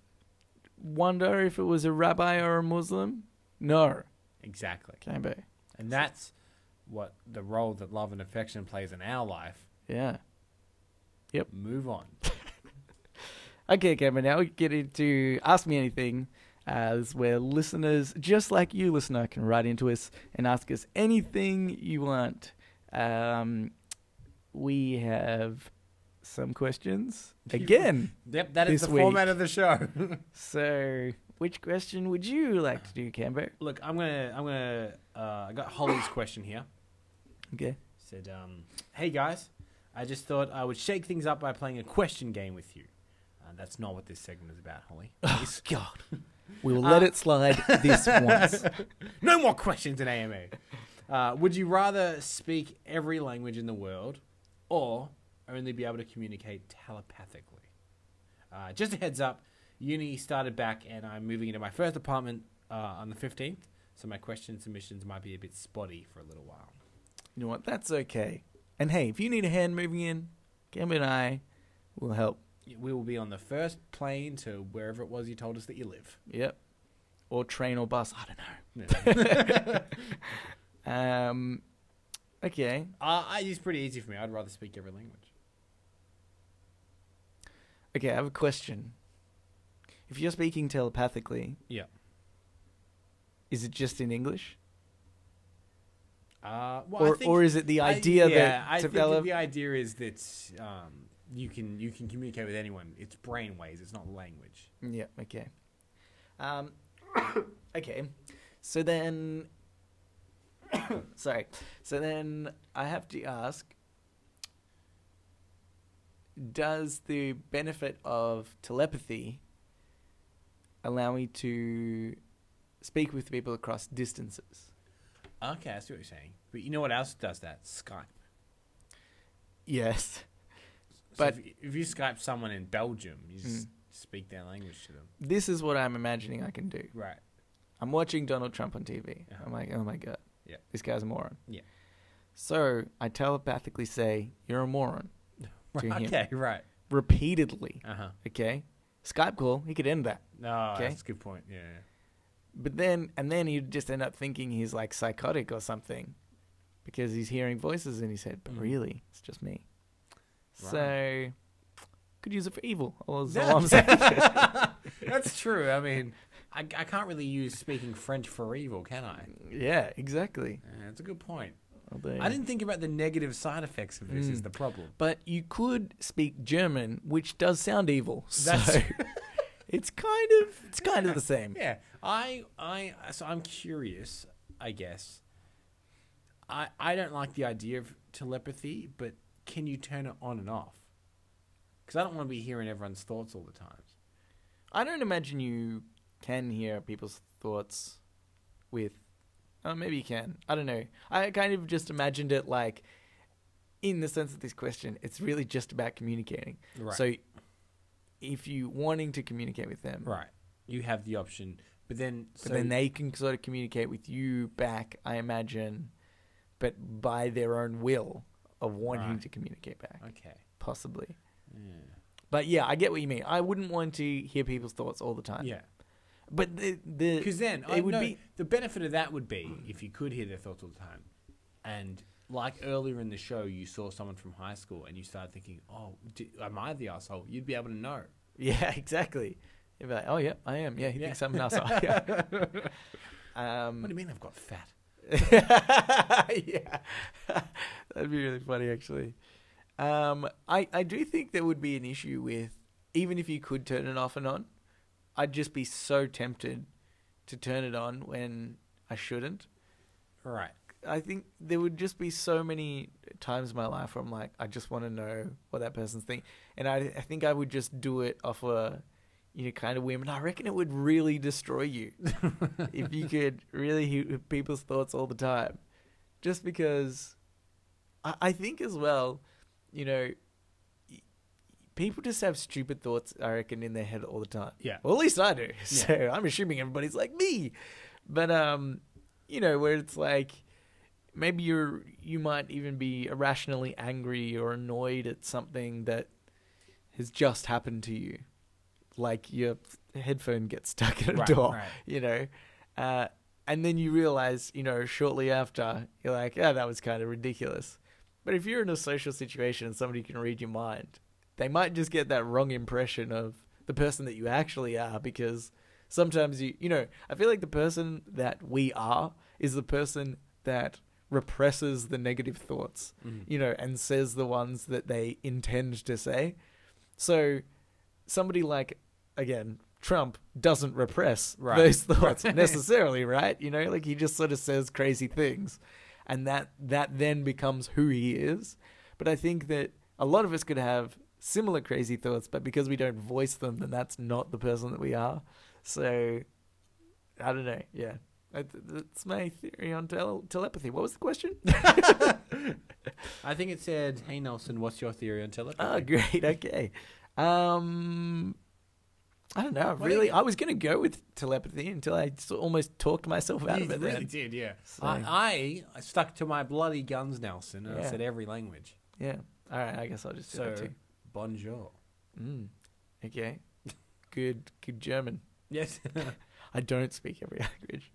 wonder if it was a rabbi or a Muslim? No. Exactly. Can be. And that's what the role that love and affection plays in our life. Yeah. Yep. Move on. Okay, Cameron. Now we get into Ask Me Anything. Uh, this is where listeners, just like you, listener, can write into us and ask us anything you want. Um, we have some questions again. Yep, that is the format of the show. So, which question would you like to do, Cambo? Look, I'm gonna, I'm gonna, uh, I got Holly's question here. Okay. Said, um, "Hey guys, I just thought I would shake things up by playing a question game with you." Uh, that's not what this segment is about, Holly. Please. God. We'll let Uh, it slide this once. no more questions in AMA. Uh, would you rather speak every language in the world or only be able to communicate telepathically? Uh, just a heads up, uni started back and I'm moving into my first apartment uh, on the 15th, so my question submissions might be a bit spotty for a little while. You know what? That's okay. And hey, if you need a hand moving in, Cambo and I will help. We will be on the first plane to wherever it was you told us that you live. Yep. Or train or bus. I don't know. Um, okay. uh, it's pretty easy for me. I'd rather speak every language. Okay, I have a question. If you're speaking telepathically, Yeah. is it just in English? Uh, well, I or think- or is it the I- idea yeah, that I think develop that the idea is that um, you can you can communicate with anyone. It's brainwaves. It's not language. Yeah, okay. Um okay. So then sorry. So then I have to ask does the benefit of telepathy allow me to speak with people across distances. Okay, I see what you're saying. But you know what else does that? Skype. Yes. So But- if, you- if you Skype someone in Belgium, you just speak their language to them. This is what I'm imagining I can do. Right. I'm watching Donald Trump on TV. Uh-huh. I'm like, oh my god, Yeah. this guy's a moron. Yeah. So I telepathically say, "You're a moron," to him Okay, right. repeatedly. Uh huh. Okay, Skype call. He could end that, No, Okay. that's a good point. Yeah. yeah. but then and then he'd just end up thinking he's like psychotic or something, because he's hearing voices in his head. But Mhm. really, it's just me. Right. So could use it for evil. All all I'm saying. That's true. I mean, I, I can't really use speaking French for evil, can I? yeah, exactly. Yeah, that's a good point. Although- I didn't think about the negative side effects of this. Is Mm. the problem? But you could speak German, which does sound evil. That's- so it's kind of it's kind of the same. Yeah, I, I, so I'm curious. I guess. I, I don't like the idea of telepathy, but can you turn it on and off? Because I don't want to be hearing everyone's thoughts all the time. I don't imagine you can hear people's thoughts with. Oh, maybe you can. I don't know. I kind of just imagined it like, in the sense of this question, it's really just about communicating. Right. So, if you wanting to communicate with them, right, you have the option, but then, but so, then they can sort of communicate with you back. I imagine, but by their own will of wanting Right. to communicate back, okay, possibly. yeah, But yeah, I get what you mean. I wouldn't want to hear people's thoughts all the time. yeah. But the the Because then it I would know be the benefit of that would be if you could hear their thoughts all the time, and like earlier in the show, you saw someone from high school and you started thinking, "Oh, d am I the asshole?" You'd be able to know. yeah, exactly. You'd be like, oh yeah, I am. Yeah, he Yeah. thinks I'm an asshole. Yeah. um, What do you mean I've got fat? yeah, that'd be really funny actually. Um, I I do think there would be an issue with even if you could turn it off and on, I'd just be so tempted to turn it on when I shouldn't. Right. I think there would just be so many times in my life where I'm like, I just want to know what that person's thinking, and I, I think I would just do it off a, you know, kind of whim, and I reckon it would really destroy you if you could really hear people's thoughts all the time, just because, I, I think as well, you know, people just have stupid thoughts. I reckon in their head all the time. Yeah. Well, at least I do. So I'm assuming everybody's like me. But um, you know, where it's like maybe you're you might even be irrationally angry or annoyed at something that has just happened to you. Like your headphone gets stuck in a Right, door, right. you know. Uh, and then you realize, you know, shortly after, you're like, yeah, that was kind of ridiculous. But if you're in a social situation and somebody can read your mind, they might just get that wrong impression of the person that you actually are because sometimes you you know i feel like the person that we are is the person that represses the negative thoughts Mm. you know and says the ones that they intend to say so somebody like again trump doesn't repress Right. those thoughts necessarily right you know like he just sort of says crazy things and that that then becomes who he is but i think that a lot of us could have similar crazy thoughts but because we don't voice them then that's not the person that we are so i don't know yeah that's my theory on tel- telepathy what was the question I think it said, "Hey Nelson, what's your theory on telepathy?" Oh, great. Okay. Um, I don't know. Well, Really, I was going to go with telepathy until I almost talked myself out of it. really then. did, yeah. So- I, I stuck to my bloody guns, Nelson, and I said every language. Yeah. All right. I guess I'll just do So, that too. Bonjour. Mm. Okay. Good. Good German. Yes. I don't speak every language.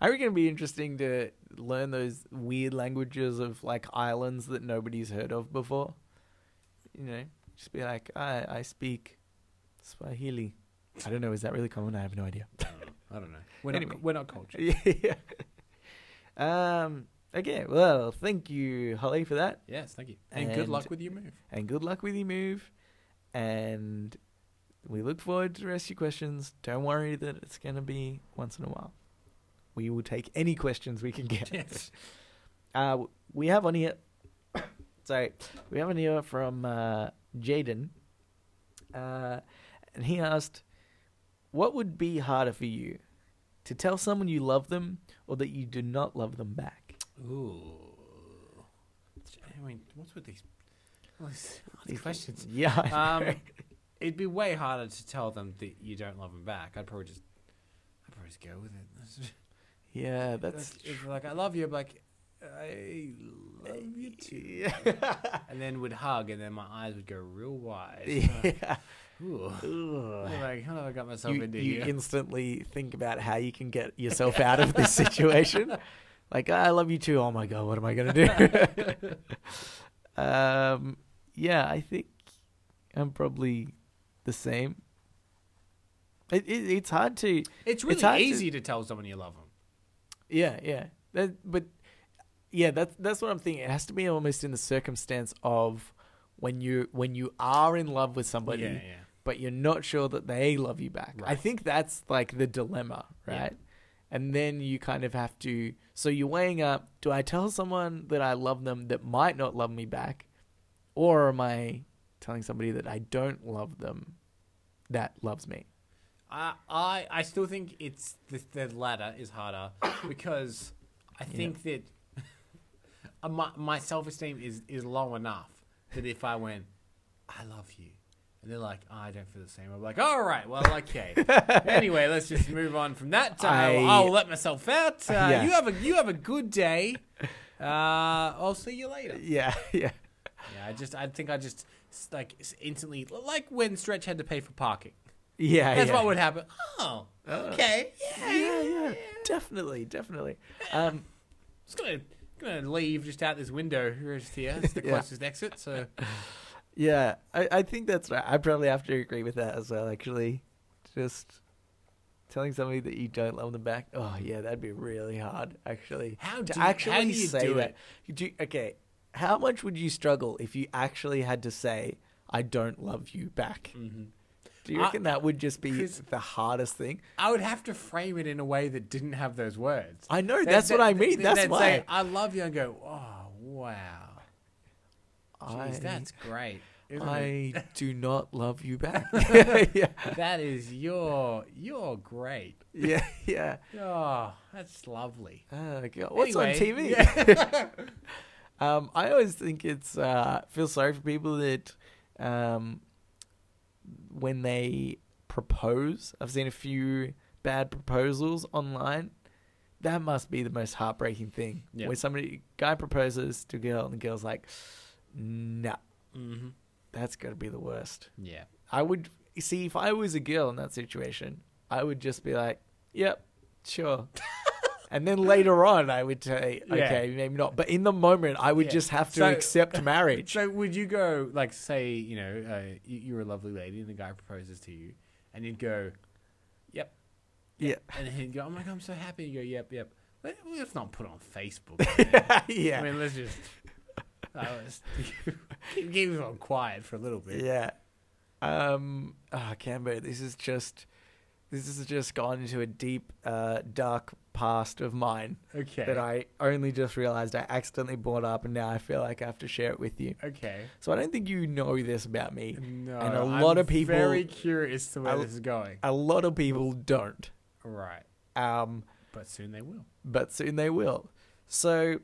I reckon it'd be interesting to learn those weird languages of like islands that nobody's heard of before. You know, just be like, I I speak Swahili. I don't know. Is that really common? I have no idea. I don't know. We're Anyway. not we're not cultured. yeah. Um. Okay. Well, thank you, Holly, for that, Yes, thank you. And, good luck with your move. and good luck with your move. And we look forward to the rest of your questions. Don't worry that it's going to be once in a while. We will take any questions we can get. Yes. Uh, we have on here. sorry, we have on here from uh, Jaden, uh, and he asked, what would be harder for you? To tell someone you love them or that you do not love them back? Ooh. I mean, what's with these, all these, all these questions? Yeah. Um, it'd be way harder to tell them that you don't love them back. I'd probably just, I'd probably just go with it. Yeah, that's like I love you, like I love you too, yeah. and then would hug, and then my eyes would go real wide. yeah. Ooh. I'm like, how have I got myself You, into you here? instantly think about how you can get yourself out of this situation. Like, I love you too. Oh my god, what am I gonna do? um, yeah, I think I'm probably the same. It, it it's hard to it's really to- easy to... tell someone you love them. Yeah, yeah. That, but yeah, that's that's what I'm thinking. It has to be almost in the circumstance of when you when you are in love with somebody, yeah, yeah. but you're not sure that they love you back. I think that's like the dilemma, Yeah. And then you kind of have to. So you're weighing up: Do I tell someone that I love them that might not love me back, or am I telling somebody that I don't love them that loves me? I, I I still think it's the, the latter is harder because I think that uh, my my self esteem is is low enough that if I went, I love you, and they're like, I don't feel the same. I'm like, all right, well, okay. anyway, let's just move on from that. Uh, I- I'll let myself out. Uh, Yeah. You have a you have a good day. Uh, I'll see you later. Yeah, yeah, Yeah, I just I think I just like instantly like when Stretch had to pay for parking. yeah. That's yeah. what would happen. Oh, okay. Yeah, yeah, yeah, definitely, definitely. Um, Just gonna gonna leave just out this window just here. It's the Yeah. closest exit. So yeah, I, I think that's right. I probably have to agree with that as well. Actually, just telling somebody that you don't love them back. Oh yeah, that'd be really hard. Actually, How to do you- how actually do you say do that. it? You do- okay, how much would you struggle if you actually had to say, "I don't love you" back? Mm-hmm. Do you I- reckon that would just be the hardest thing? I would have to frame it in a way that didn't have those words. I know That- that's that- what I mean. that- That's why say, I love you and go, oh wow, I, Jeez, that's great. It? I do not love you back. yeah, That is your you're great. yeah, yeah. Oh, that's lovely. Oh, God. What's on Anyway, TV? um, I always think it's uh, feel sorry for people that um, when they propose. I've seen a few bad proposals online. That must be the most heartbreaking thing. Yeah. When somebody guy proposes to a girl and the girl's like, "Nah, Mm-hmm. that's got to be the worst." Yeah. I would see if I was a girl in that situation, I would just be like, "Yep, sure." and then later on, I would say, Yeah. "Okay, maybe not." But in the moment, I would Yeah. just have to So- accept marriage. So would you go like say you know uh, you- you're a lovely lady and the guy proposes to you and you'd go, yep, yeah, and he'd go, oh my god, I'm so happy. You go, yep, yep. Let, let's not put on Facebook. yeah, I mean, let's just uh, let's keep, keep it on quiet for a little bit. yeah. Um, oh, Cambo, this is just this has just gone into a deep, uh, dark past of mine Okay. that I only just realized I accidentally brought up, and now I feel like I have to share it with you. okay. So I don't think you know this about me. No, And a I'm lot of people- very curious to where I- this is going. A lot of people don't. Right, Um, but soon they will. but soon they will. So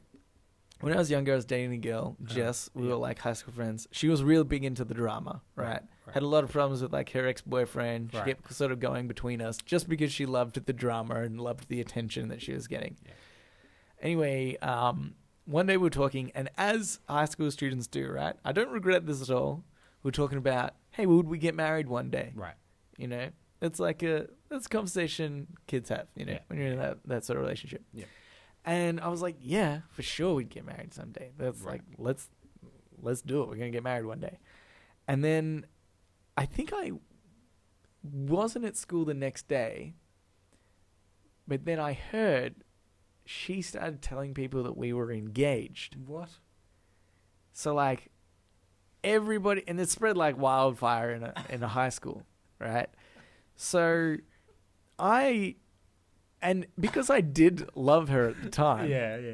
when I was younger, I was dating a girl, Jess. We Uh-huh. were like high school friends. She was real big into the drama, right. Had a lot of problems with like her ex boyfriend. She Right. kept sort of going between us just because she loved the drama and loved the attention that she was getting. Yeah. Anyway, um, one day we were talking, and as high school students do, right? I don't regret this at all. We are talking about, hey, would we get married one day? Right. You know, it's like a that's a conversation kids have. You know, Yeah. when you're in that that sort of relationship. Yeah. And I was like, yeah, for sure we'd get married someday. That's Right. like let's let's do it. We're gonna get married one day. And then I think I wasn't at school the next day, but then I heard she started telling people that we were engaged. What? So like everybody and it spread like wildfire in a in a high school, right? So I and because I did love her at the time, Yeah, yeah.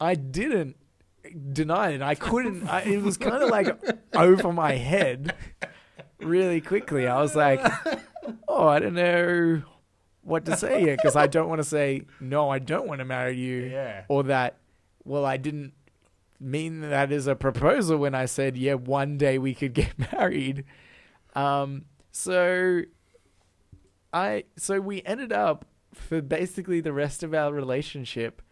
I didn't deny it. I couldn't. I, it was kind of like over my head really quickly. I was like, oh, I don't know what to say here because I don't want to say no, I don't want to marry you, Yeah. or that well, I didn't mean that as a proposal when I said yeah, one day we could get married. Um, so I so we ended up for basically the rest of our relationship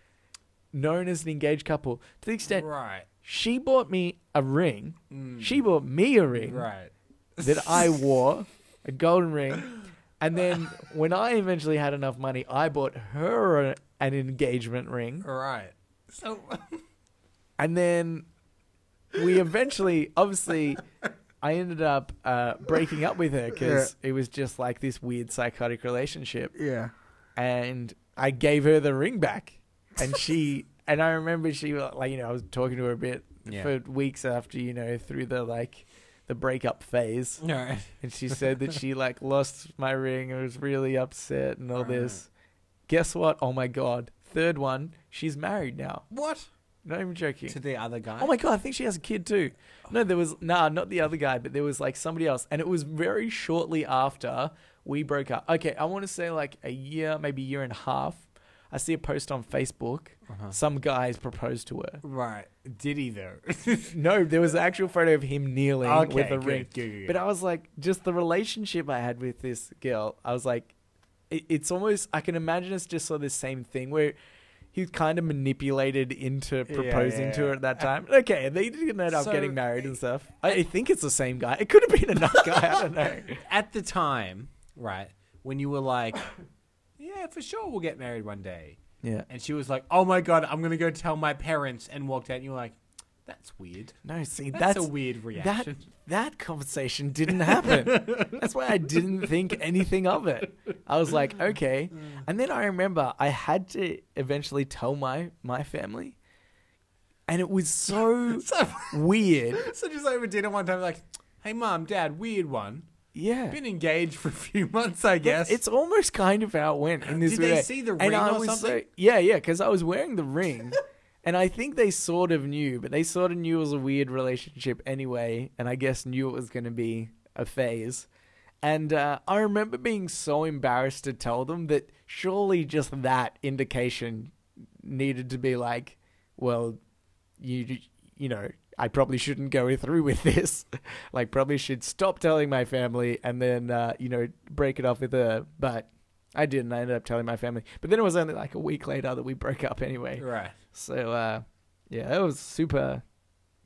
known as an engaged couple to the extent Right. she bought me a ring. Mm. She bought me a ring Right. that I wore, a golden ring. And then when I eventually had enough money, I bought her a, an engagement ring. Right. So And then we eventually, obviously, I ended up uh, breaking up with her because it was just like this weird psychotic relationship. yeah. And I gave her the ring back. And she, and I remember she, like, you know, I was talking to her a bit Yeah. for weeks after, you know, through the like, the breakup phase. And she said that she like lost my ring and was really upset and all Right. this. Guess what? Oh my god. Third one, she's married now. What? Not even joking. To the other guy? Oh my god, I think she has a kid too. No, there was nah, not the other guy, but there was like somebody else, and it was very shortly after we broke up. Okay, I want to say like a year, maybe a year and a half. I see a post on Facebook. Uh-huh. Some guys proposed to her. Right. Did he though? No, there was an actual photo of him kneeling okay. with a good, ring. good, good, But I was like, just the relationship I had with this girl, I was like, it, it's almost, I can imagine it's just sort of the same thing where he kind of manipulated into proposing to yeah. her at that time. Okay, and they didn't end up So- getting married and stuff. I, I think it's the same guy. It could have been another guy. I don't know. At the time, right, when you were like, yeah, for sure we'll get married one day. Yeah. And she was like, oh my God, I'm going to go tell my parents and walked out. And you were like, that's weird. No, see, That's, that's, a weird that reaction. that conversation didn't happen. That's why I didn't think anything of it. I was like, okay. Mm. And then I remember I had to eventually tell my my family, and it was so so, weird. so just over dinner one time, like, hey, mom, dad, weird one. Yeah, Been engaged for a few months, I guess. it's almost kind of how it went in this Did they way. see the And ring I or was something? So, yeah, yeah, because I was wearing the ring. And I think they sort of knew, but they sort of knew it was a weird relationship anyway, and I guess knew it was going to be a phase. And uh, I remember being so embarrassed to tell them that surely just that indication needed to be like, well, you you know, I probably shouldn't go through with this. like, probably should stop telling my family and then uh, you know break it off with her. But I didn't. I ended up telling my family. But then it was only like a week later that we broke up anyway. right. So uh, yeah, that was super,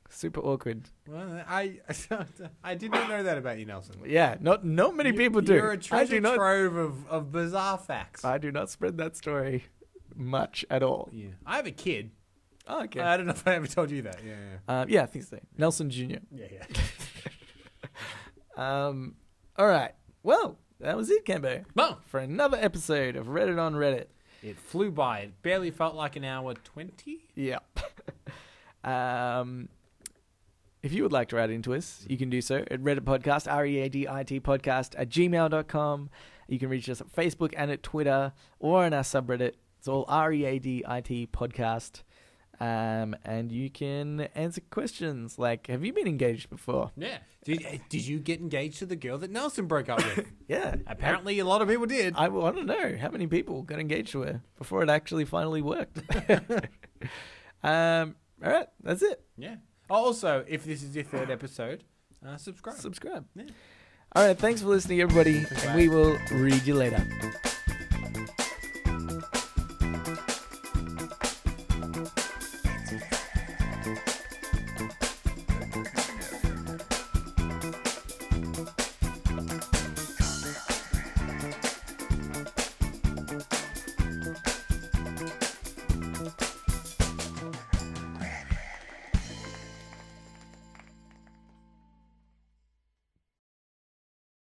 super awkward. Well, I I did not know that about you, Nelson. Yeah, not not many You- people do. You're a treasure do not. trove of, of bizarre facts. I do not spread that story much at all. yeah. I have a kid. Oh, okay. I don't know if I ever told you that. Yeah, yeah. Uh, yeah, I think so. Nelson Jr. Yeah, yeah. Um, all right. Well, that was it, Cambo, Well, for another episode of Reddit on Reddit. it flew by. It barely felt like an hour 20. Yeah. um, if you would like to write into us, you can do so at Readit Podcast, R E A D I T Podcast at gmail.com. You can reach us at Facebook and at Twitter or on our subreddit. It's all R E A D I T Podcast. Um, and you can answer questions like Have you been engaged before? Yeah. Did, eh, did you get engaged to the girl that Nelson broke up with? Yeah. Apparently, a lot of people did. I want to know how many people got engaged to her before it actually finally worked. um, all right, that's it. Yeah. Also, if this is your third episode, uh, subscribe. Subscribe. Yeah. All right, thanks for listening, everybody, and we will read you later.